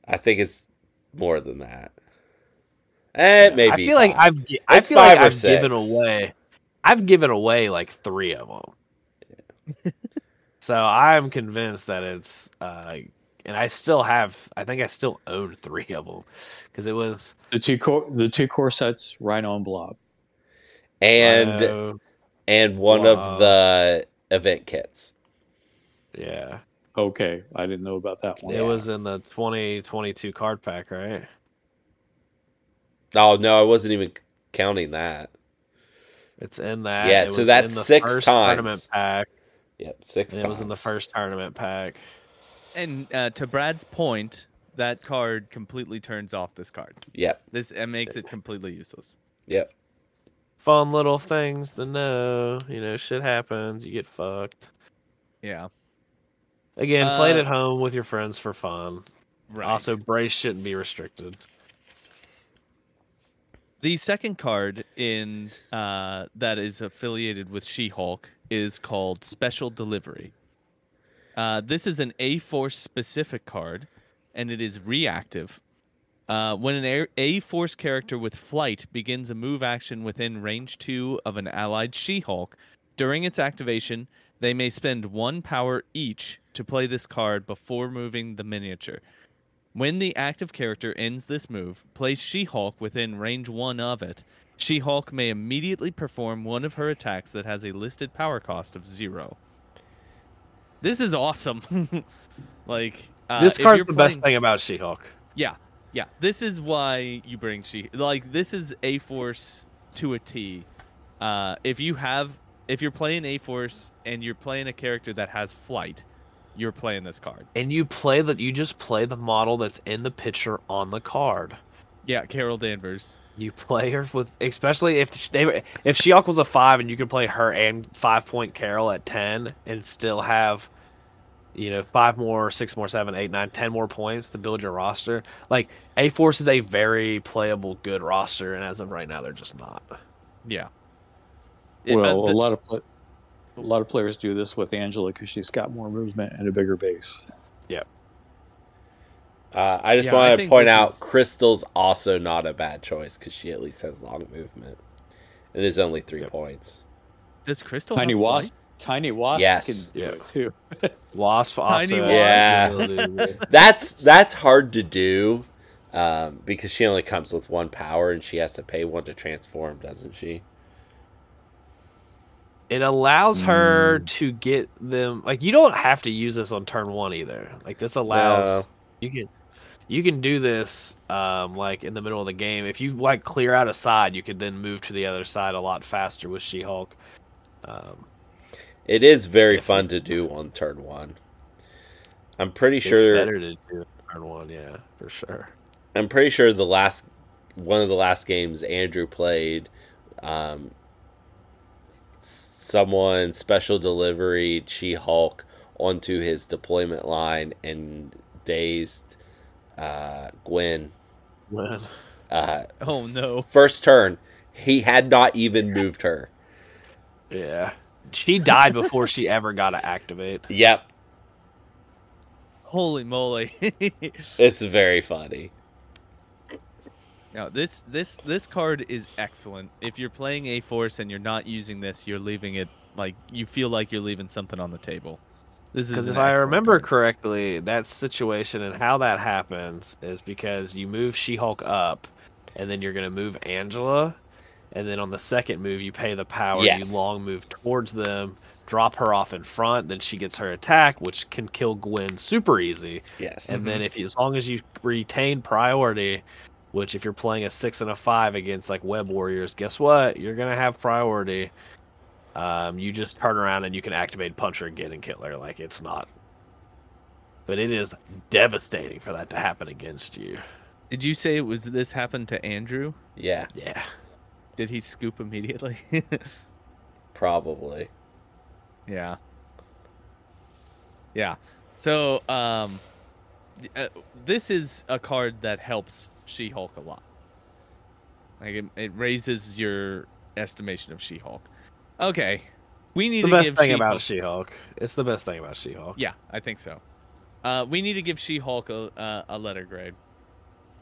I think it's more than that. Eh, maybe. I feel like. I've I It's feel like or I've given away I've given away like three of them. So I'm convinced that it's uh and I still have I think I still own three of them because it was The two core, the two core sets, Rhino and Blob. and Rhino, and one Wow. of the event kits. yeah Okay, I didn't know about that one. it was in the 2022 card pack right Oh no, I wasn't even counting that. it's in that Yeah, It so was that's in the six first times. tournament pack Yep, six and times. it was in the first tournament pack And uh, to Brad's point, that card completely turns off this card. Yep, This it makes it completely useless. yep. fun little things to know you know shit happens you get fucked Yeah. Again, play it Uh, at home with your friends for fun. Right. Also, brace shouldn't be restricted. The second card in uh, that is affiliated with She-Hulk is called Special Delivery. Uh, this is an A Force specific card, and it is reactive. Uh, when an A- Force character with flight begins a move action within range two of an allied She-Hulk, during its activation, they may spend one power each to play this card before moving the miniature. When the active character ends this move, place She Hulk within range one of it. She Hulk may immediately perform one of her attacks that has a listed power cost of zero. This is awesome. like uh, this card's the best thing about She-Hulk. Yeah, yeah. This is why you bring She. Like this is A Force to a T. Uh, if you have, if you're playing A Force and you're playing a character that has flight, you're playing this card. And you play that you just play the model that's in the picture on the card. Yeah, Carol Danvers. You play her with, especially if sh- they if She-Hulk was a five and you could play her and five point Carol at ten and still have, you know, five more, six more, seven, eight, nine, ten more points to build your roster. Like A Force is a very playable, good roster, and as of right now, they're just not. Yeah. It- uh, Well, the- a lot of a lot of players do this with Angela because she's got more movement and a bigger base. Uh, I just Yeah, want to point out is- Crystal's also not a bad choice because she at least has long movement. It is only three Yep. points. Does Crystal Tiny have Wasp, flight? Tiny Wasp Yes. can do Yeah. it too. Wasp, Tiny also Wasp. Yeah. has the ability to- That's that's hard to do um, because she only comes with one power and she has to pay one to transform, doesn't she? It allows her to get them like you don't have to use this on turn one either. Like this allows No. you can you can do this um like in the middle of the game. If you like clear out a side, you could then move to the other side a lot faster with She Hulk. Um It is very fun to do on turn one. I'm pretty it's sure. better to do turn one, yeah, for sure. I'm pretty sure the last one of the last games Andrew played, um, someone special delivery She Hulk onto his deployment line and dazed uh, Gwen. Man. Uh, Oh no. First turn, he had not even moved her. Yeah. She died before she ever got to activate. Yep, Holy moly. it's very funny. Now this this this card is excellent. If you're playing A Force and you're not using this, you're leaving it like you feel like you're leaving something on the table. This is Because if I remember card. correctly, that situation and how that happens is because you move She Hulk up, and then you're going to move Angela, and then on the second move, you pay the power, Yes. you long move towards them, drop her off in front, then she gets her attack, which can kill Gwen super easy. Yes. And then mm-hmm. if you, as long as you retain priority, which if you're playing a six and a five against like Web Warriors, guess what? You're gonna have priority. Um, you just turn around and you can activate Puncher again and kill her. Like it's not. But it is devastating for that to happen against you. Did you say it was this happened to Andrew? Yeah, Yeah. Did he scoop immediately? probably. Yeah. Yeah. So, um, uh, this is a card that helps She-Hulk a lot. Like it, it raises your estimation of She-Hulk. Okay, we need the to best give thing She-Hulk- about She-Hulk. It's the best thing about She-Hulk. Yeah, I think so. Uh, we need to give She-Hulk a, uh, a letter grade.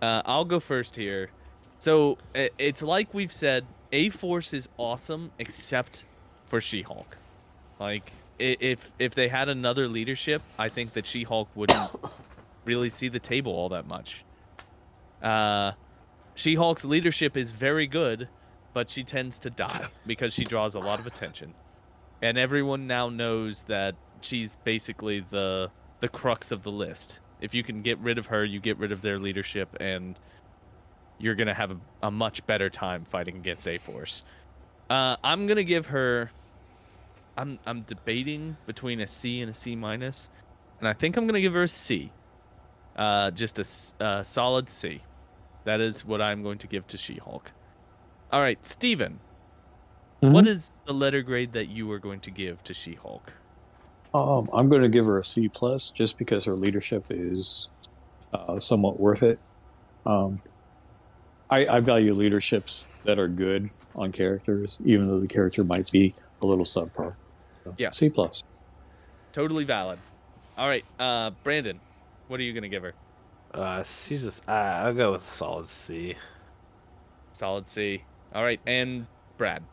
Uh, I'll go first here. So it's like we've said, A Force is awesome except for She-Hulk. Like if if they had another leadership, I think that She-Hulk wouldn't really see the table all that much. Uh, She-Hulk's leadership is very good, but she tends to die because she draws a lot of attention, and everyone now knows that she's basically the the crux of the list. If you can get rid of her, you get rid of their leadership, and you're gonna have a, a much better time fighting against A Force. Uh, I'm gonna give her. I'm I'm debating between a C and a C minus, and I think I'm gonna give her a C. Uh, just a, uh, solid C. That is what I'm going to give to She-Hulk. All right, Steven. Mhm. What is the letter grade that you are going to give to She-Hulk? Um, I'm going to give her a C plus just because her leadership is uh, somewhat worth it. Um, I, I value leaderships that are good on characters, even though the character might be a little subpar. So, Yeah. C plus. Totally valid. All right, uh, Brandon, what are you gonna give her? Uh, she's just. Uh, I'll go with solid C. Solid C. All right, and Brad.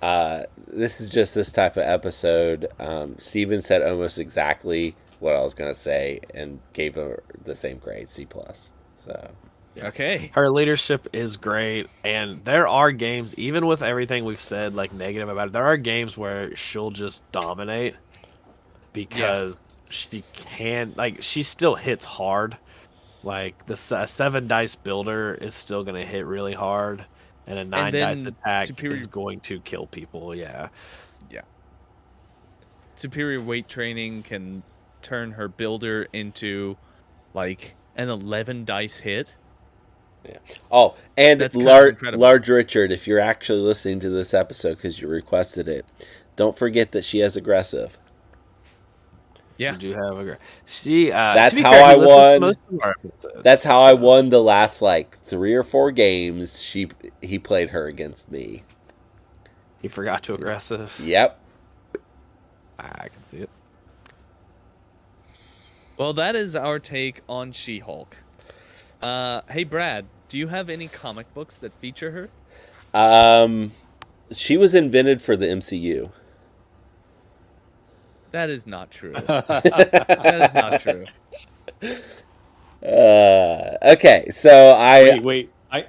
Uh, this is just this type of episode. Um, Steven said almost exactly what I was gonna say and gave her the same grade, C plus. So Okay. Her leadership is great, and there are games, even with everything we've said, like negative about it, there are games where she'll just dominate because she can, like, she still hits hard. Like the se- seven dice builder is still gonna hit really hard, and a nine dice attack superior- is going to kill people. Yeah, yeah. Superior weight training can turn her builder into like an 11 dice hit. Yeah. Oh, and That's kind Lar- Large Richard, if you're actually listening to this episode because you requested it, don't forget that she has aggressive. Yeah. she do have a. gr- She. Uh, That's how fair, I listens won. most of our episodes, That's how I won the last like three or four games. She he played her against me. He forgot to aggressive. Yep. I can see it. Well, that is our take on She-Hulk. Uh, hey Brad, do you have any comic books that feature her? Um, she was invented for the MCU. That is not true. that is not true. Uh, okay, so I wait, wait. I,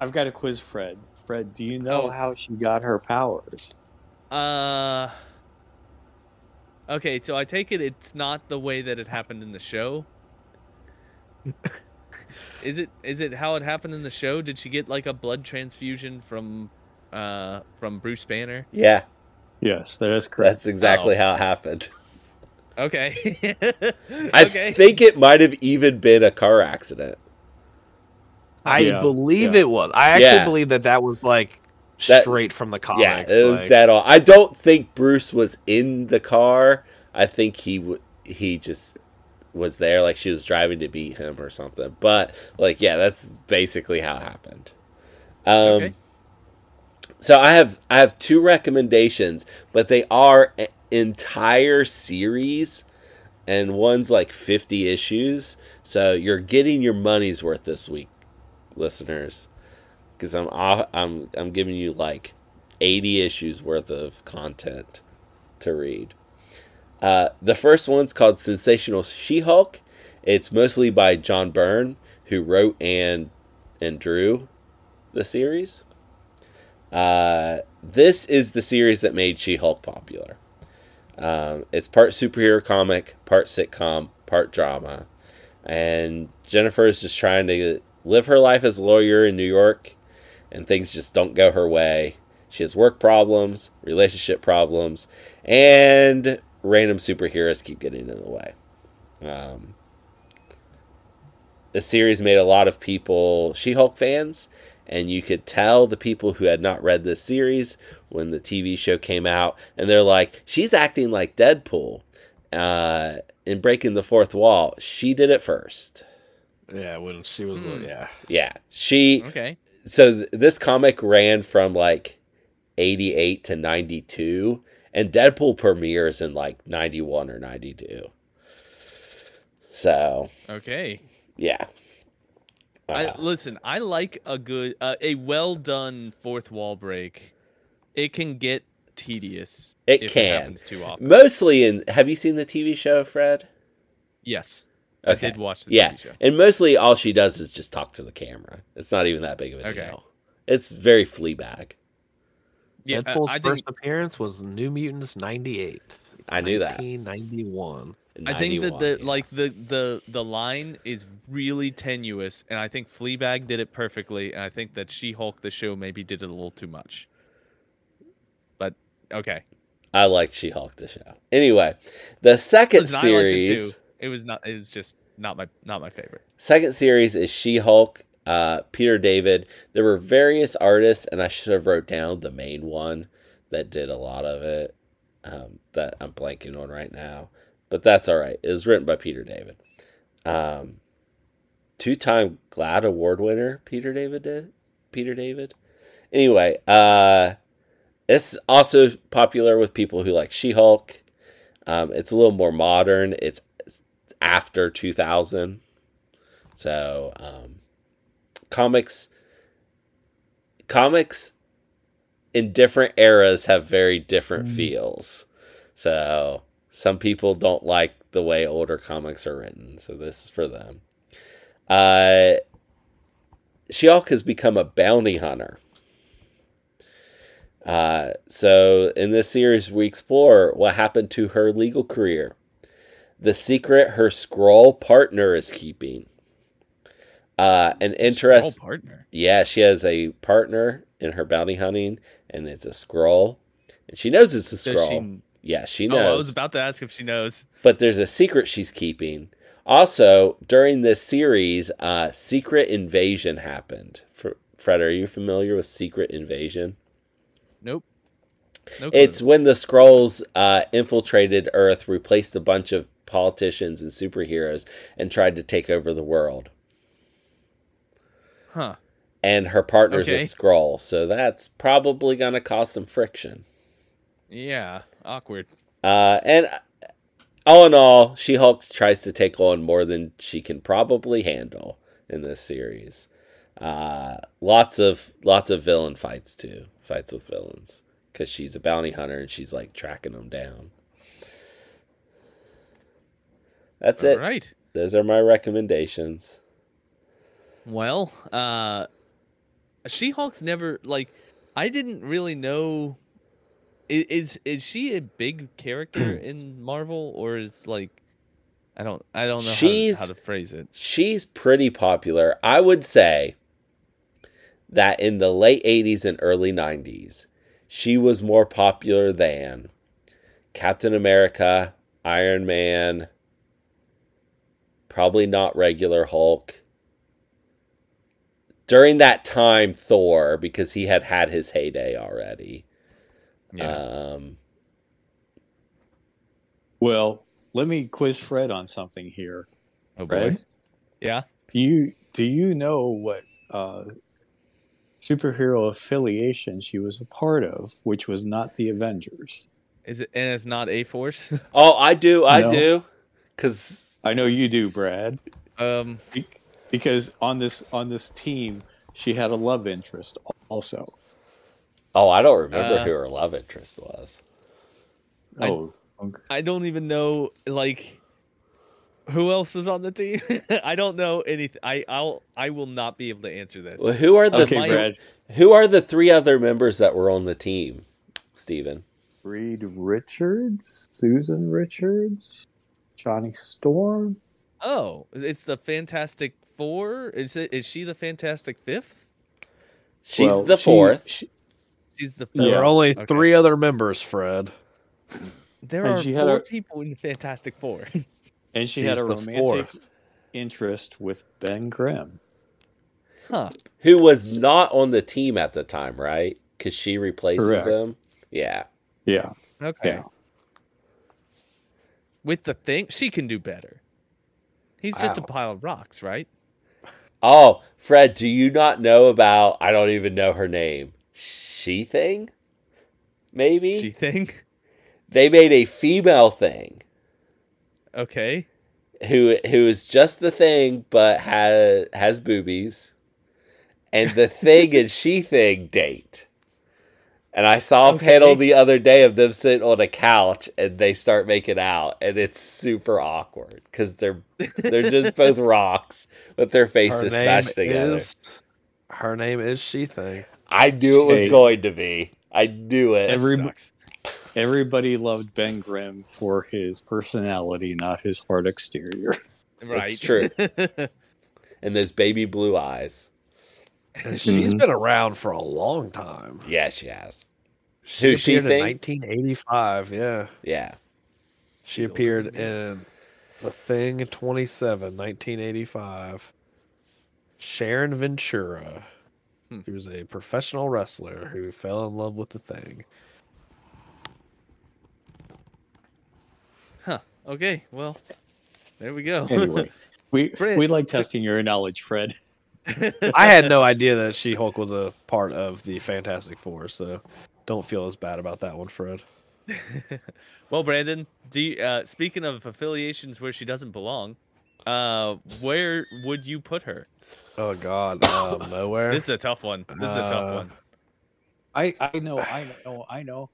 I've got a quiz Fred. Fred, do you know Oh. how she got her powers? Uh. Okay, so I take it it's not the way that it happened in the show. is it? Is it how it happened in the show? Did she get like a blood transfusion from, uh, from Bruce Banner? yeah, Yes, that is correct. that's exactly Oh. how it happened. Okay. I okay. think it might have even been a car accident. I Yeah, believe yeah. it was. I actually Yeah. believe that that was like That- straight from the comics. yeah, it was like- dead on. I don't think Bruce was in the car. I think he w- he just was there, like she was driving to beat him or something. But like, yeah, that's basically how it happened. Um, Okay. So I have I have two recommendations, but they are entire series, and one's like fifty issues. So you're getting your money's worth this week, listeners, because I'm I'm I'm giving you like eighty issues worth of content to read. Uh, the first one's called Sensational She-Hulk. It's mostly by John Byrne, who wrote and and drew the series. Uh, this is the series that made She-Hulk popular. Um, it's part superhero comic, part sitcom, part drama, and Jennifer is just trying to live her life as a lawyer in New York, and things just don't go her way. She has work problems, relationship problems, and random superheroes keep getting in the way. Um, the series made a lot of people She Hulk fans, and you could tell the people who had not read this series when the TV show came out, and they're like, she's acting like Deadpool uh, in Breaking the Fourth Wall. She did it first. Yeah, when she was, Hmm. yeah. Yeah, she Okay. so th- this comic ran from like 88 to 92 and deadpool premieres in like 91 or 92 so Okay. yeah I listen. I like a good, uh, a well done fourth wall break. It can get tedious. It if can. It too often. mostly in have you seen the tv show fred yes. I okay did watch the yeah TV show. and mostly all she does is just talk to the camera it's not even that big of a Okay. deal it's very fleabag Yeah, Deadpool's I think first appearance was New Mutants '98. i knew that 1991. I think that the yeah. like the the the line is really tenuous, and I think Fleabag did it perfectly, and I think that She Hulk the show maybe did it a little too much. But okay, i liked she-hulk the show anyway the second Listen, I liked it series too. It was not. It was just not my not my favorite. Second series is She Hulk, uh, Peter David. There were various artists, and I should have wrote down the main one that did a lot of it. um, that I'm blanking on right now, but that's all right. It was written by Peter David. Um, two-time GLAAD award winner, Peter David did. Peter David. Anyway, uh, it's also popular with people who like She-Hulk. Um, it's a little more modern. It's after 2000. So, um, comics comics in different eras have very different Mm. feels. So, some people don't like the way older comics are written. So, this is for them. Uh, She-Hulk has become a bounty hunter. Uh, so in this series, we explore what happened to her legal career, the secret her Skrull partner is keeping. Uh, an interest, Skrull partner. yeah, she has a partner in her bounty hunting, and it's a Skrull, and she knows it's a Does Skrull. she? Yeah, she knows. Oh, I was about to ask if she knows. but there's a secret she's keeping. Also, during this series, uh, Secret Invasion happened. Fr- Fred, are you familiar with Secret Invasion? Nope. No. It's when the Skrulls uh, infiltrated Earth, replaced a bunch of politicians and superheroes, and tried to take over the world. huh. And her partner's a Okay. Skrull, so that's probably going to cause some friction. Yeah. Awkward. Uh, and all in all, She Hulk tries to take on more than she can probably handle in this series. Uh, lots of lots of villain fights too, fights with villains, because she's a bounty hunter and she's like tracking them down. That's All it. right. Those are my recommendations. Well, uh She-Hulk's never like I didn't really know is is she a big character in Marvel or is like I don't I don't know how to, how to phrase it. She's pretty popular. I would say that in the late 80s and early 90s, she was more popular than Captain America, Iron Man, probably not regular Hulk. During that time, Thor, because he had had his heyday already. Yeah. Um, Well, let me quiz Fred on something here. oh boy. Yeah. do you do you know what uh, superhero affiliation she was a part of, which was not the Avengers? Is it and it's not A Force? oh, I do. I No. do. Because I know you do, Brad. um Be- Because on this on this team, she had a love interest also. Oh, I don't remember Uh, who her love interest was. I- Oh, okay. I don't even know like who else is on the team. I don't know anything. I I'll I will not be able to answer this. Well, who are the okay, my- Brad. who are the three other members that were on the team, Steven? Reed Richards, Susan Richards, Johnny Storm. Oh, it's the Fantastic Four. Is it? Is she the Fantastic Fifth? She's Well, the she- fourth. she- She's the There. Yeah. are only Okay. three other members, Fred. There and are she had four a- people in the Fantastic Four. and she She's had a romantic fourth. interest with Ben Grimm. huh. who was not on the team at the time, right? Because she replaces Correct. him. Yeah. Yeah, Okay. yeah. With the thing, she can do better. He's just a pile of rocks, right? Oh, Fred, do you not know about? I don't even know her name. She thing. Maybe She thing. they made a female thing Okay. who who is just the thing but has has boobies, and the thing and she thing date. And I saw a Okay. panel the other day of them sitting on a couch and they start making out, and it's super awkward because they're they're just both rocks with their faces name smashed together. is. Her name is She Thing. I knew it was Hey. going to be. I knew it. Every- Everybody loved Ben Grimm for his personality, not his hard exterior. Right. true. and those baby blue eyes. And she's Mhm. been around for a long time. Yeah, she has. She Who, She in Thing? 1985. Yeah, Yeah. she She's appeared in The Thing 27, 1985. Sharon Ventura. Hmm. She was a professional wrestler who fell in love with the Thing. Huh. Okay, well, there we go. Anyway, we Fred. we like testing your knowledge, Fred. I had no idea that She Hulk was a part of the Fantastic Four, so don't feel as bad about that one, Fred. well, Brandon, do you, uh, speaking of affiliations where she doesn't belong, uh, where would you put her? Oh God, um, nowhere. This is a tough one. This is a tough Uh, one. I I know, I know, I know.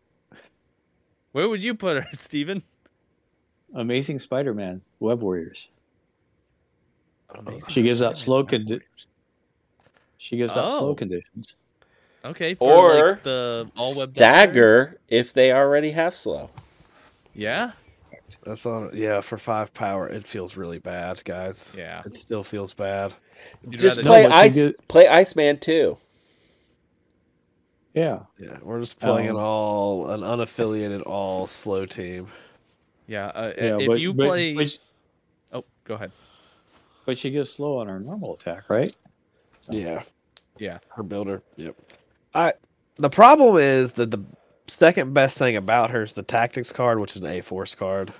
Where would you put her, Steven? Amazing Spider-Man, Web Warriors. Amazing She gives out Spider-Man. slow condi- She gives out Oh. slow conditions. Okay, for Or like the all web Dagger if they already have slow. Yeah, That's on. Yeah, for five power, it feels really bad, guys. yeah. It still feels bad. You'd Just play No, Ice get- play Iceman too. Yeah, Yeah, we're just playing an Um, all an unaffiliated all slow team. Yeah, uh, yeah. if but, you but- play, but, oh, go ahead. but she gives slow on her normal attack, right? Yeah, Yeah, her builder. Yep. I. The problem is that the second best thing about her is the tactics card, which is an A Force card.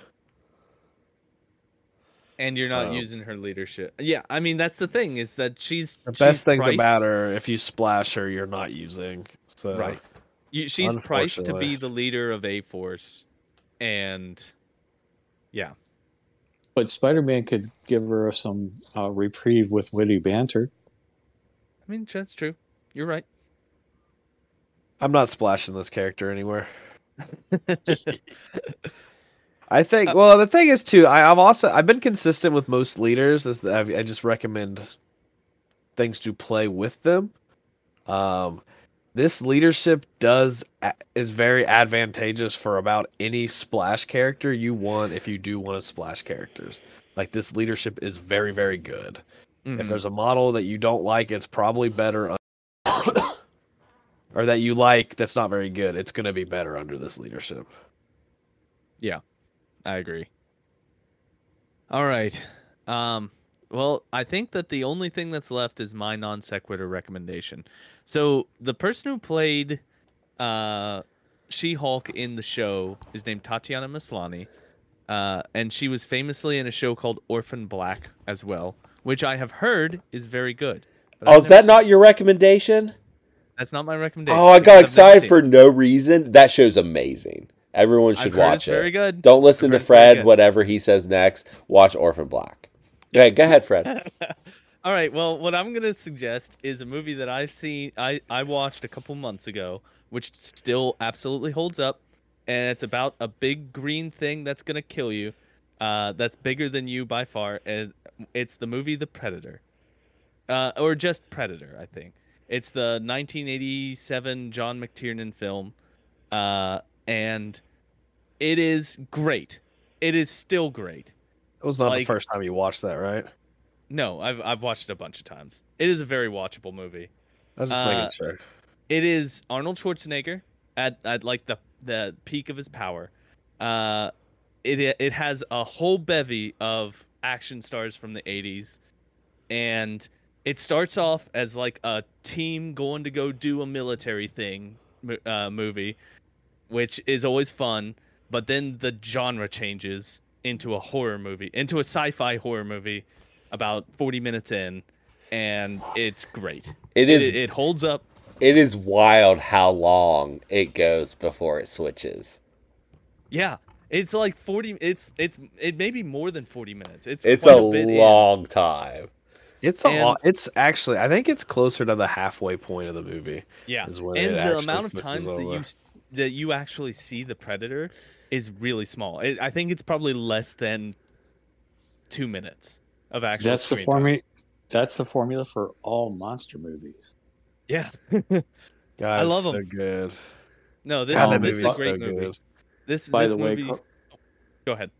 And you're not So- using her leadership. Yeah, I mean that's the thing is that she's The she's best things priced- about her, if you splash her, you're not using. So Right. You, she's priced to be the leader of A Force, and yeah, But Spider-Man could give her some uh, reprieve with witty banter. I mean that's true. You're right. I'm not splashing this character anywhere. I think. Well, the thing is too. I, I've also I've been consistent with most leaders. Is that I've, I just recommend things to play with them. Um, this leadership does is very advantageous for about any splash character you want. If you do want to splash characters, like this leadership is very very good. If Mhm. there's a model that you don't like, it's probably better. un- or that you like that's not very good, it's going to be better under this leadership. I agree. All right. Um, well, I think that the only thing that's left is my non sequitur recommendation. So the person who played uh, She Hulk in the show is named Tatiana Maslany, uh, and she was famously in a show called Orphan Black as well, which I have heard is very good. Oh, is that not it. your recommendation? That's not my recommendation. Oh, I got excited for no reason. That show's amazing. Everyone should watch it. Very good. Don't listen to heard it's very Fred. Whatever he says next, watch Orphan Black. Okay, go ahead, Fred. All right. Well, what I'm gonna suggest is a movie that I've seen. I I watched a couple months ago, which still absolutely holds up, and it's about a big green thing that's gonna kill you. Uh, that's bigger than you by far. And it's the movie The Predator, uh, or just Predator. I think it's the 1987 John McTiernan film, uh, and it is great. It is still great. It was not the first time you watched that, right? No, I've I've watched it a bunch of times. It is a very watchable movie. I was just Uh, making sure. It is Arnold Schwarzenegger at, at like the the peak of his power. Uh, it it has a whole bevy of action stars from the '80s, and it starts off as like a team going to go do a military thing uh, movie, which is always fun. But then the genre changes into a horror movie, into a sci-fi horror movie, about 40 minutes in, and it's great. It It, is it, it holds up. it is wild how long it goes before it switches. Yeah, it's like 40. It's it's it may be more than 40 minutes. It's It's quite a bit in. long time. It's a and- lot. It's actually, I think it's closer to the halfway point of the movie. Yeah, is when and it the amount of switches times that you that you actually see the predator is really small. It, I think it's probably less than two minutes of actual. That's the formula. That's the formula for all monster movies. Yeah. God, I love it's so 'em. good. No, this God, this is a great so movie. good. This By this the way, movie. Car- Go ahead.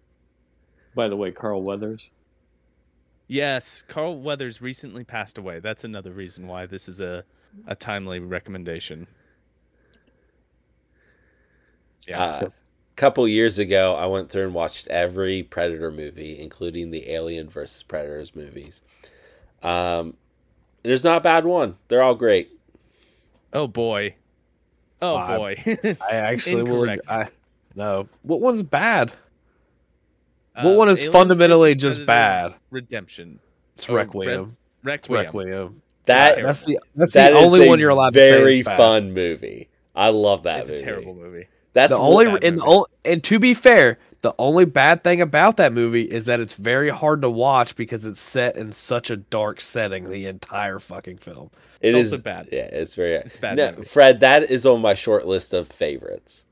by the way, Carl Weathers. Yes, Carl Weathers recently passed away. That's another reason why this is a a timely recommendation. Yeah. Uh, a couple years ago, I went through and watched every Predator movie, including the Alien versus Predators movies. Um, there's not a bad one. They're all great. oh boy. Oh I- boy. I actually will. I no. What one's bad? what one is Aliens fundamentally just bad? Redemption. It's Oh, Requiem. It's Requiem. Requiem. That That's the that's that the only one you're allowed to say very fun movie. I love that It's movie. a terrible movie. That's the only bad and, the movie. ol- and to be fair, the only bad thing about that movie is that it's very hard to watch because it's set in such a dark setting the entire fucking film. It It's is also bad. Yeah, it's very. It's bad No, movie. Fred, that is on my short list of favorites.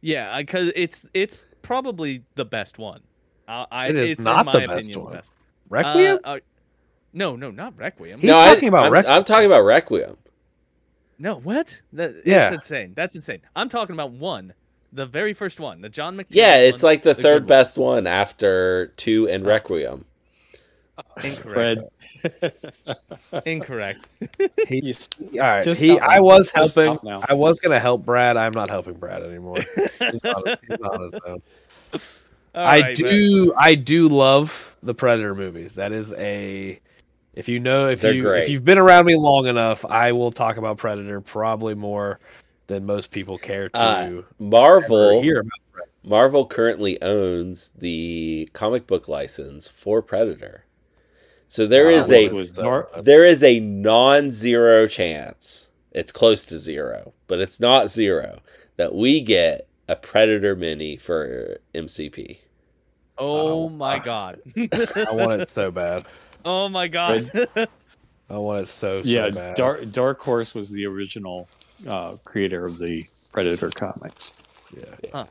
Yeah, because it's it's probably the best one. I, I, It is it's, not my the best opinion, one. best. Requiem? Uh, uh, no, no, not Requiem. He's no, I- talking about I'm, Requiem. I'm talking about Requiem. No, what? That, Yeah. It's insane. That's insane. I'm talking about one. The very first one. The John McTiernan Yeah, it's one, like the, good third best one after two and Oh. Requiem. Incorrect. Incorrect. He, all right, Just he, I was Just helping. now. I was gonna help Brad. I'm not helping Brad anymore. He's not, he's not his own. All I right, but- do. I do love the Predator movies. That is a. If you know, if They're you great. if you've been around me long enough, I will talk about Predator probably more than most people care to Uh, Marvel hear about. Marvel currently owns the comic book license for Predator. So there is a was there is a non-zero chance. It's close to zero, but it's not zero that we get a Predator mini for MCP. Oh Oh, my god. I want it so bad. Oh my god. I want it so so yeah, bad. Dark Dark Horse was the original uh, creator of the Predator comics. Yeah.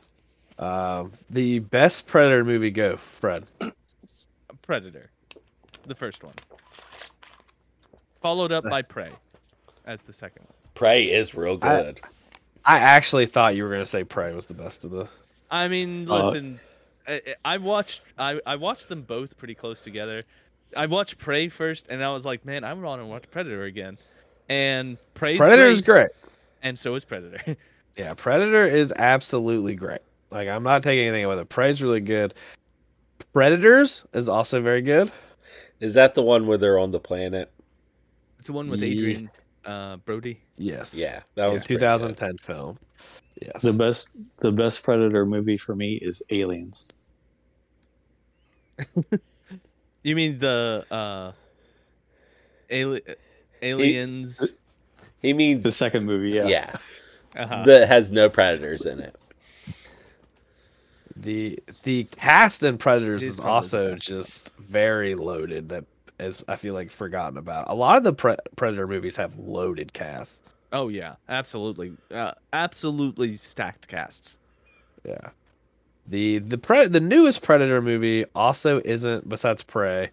Um, the best Predator movie. Go, Fred. Predator. The first one. Followed up by Prey as the second one. Prey is real good. I actually thought you were gonna say Prey was the best of the. I mean, Uh, listen, I, I watched I, I watched them both pretty close together. I watched Prey first, and I was like, man, I want to watch Predator again. And Prey's Predator is great, great. and so is Predator. Yeah, Predator is absolutely great. Like I'm not taking anything away. The Prey's really good. Predators is also very good. Is that the one where they're on the planet? it's the one with Yeah. Adrian uh, Brody. Yes. Yeah, that was a pretty good. 2010 film. Yes. The best the best Predator movie for me is Aliens. You mean the uh, ali- aliens? He means The second movie, yeah. yeah, uh that has no predators in it. the the cast in Predators is is, also best. just very loaded. That is, I feel like forgotten about. A lot of the Pre- Predator movies have loaded casts. Oh yeah, absolutely, uh, absolutely stacked casts. Yeah. The the pre the newest Predator movie also isn't besides Prey.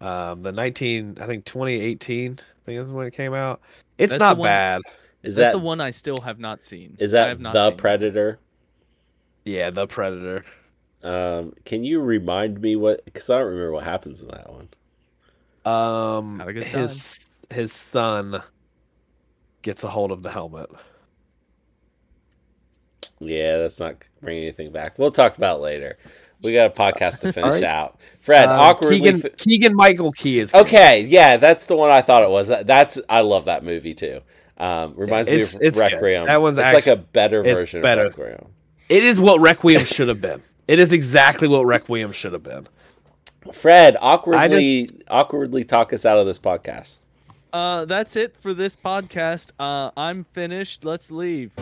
Um, the 19 I think 2018 I think is when it came out. It's That's not one- bad. Is That's that the one I still have not seen. is that the seen it. predator? Yeah, the Predator. Um, can you remind me what? Because I don't remember what happens in that one. Um, Have a good his his son gets a hold of the helmet. Yeah, that's not bringing anything back. We'll talk about it later. We got a podcast to finish Alright. out. Fred, Uh, awkwardly. Keegan fi- Keegan Michael Key is good. okay, yeah, that's the one I thought it was. That- That's I love that movie too. Um, reminds me it's- of it's good. Requiem. That one's it's like a better version better. of Requiem. It is what Requiem should have been. It is exactly what Requiem should have been. Fred, awkwardly, awkwardly talk us out of this podcast. Uh, that's it for this podcast. Uh, I'm finished. Let's leave.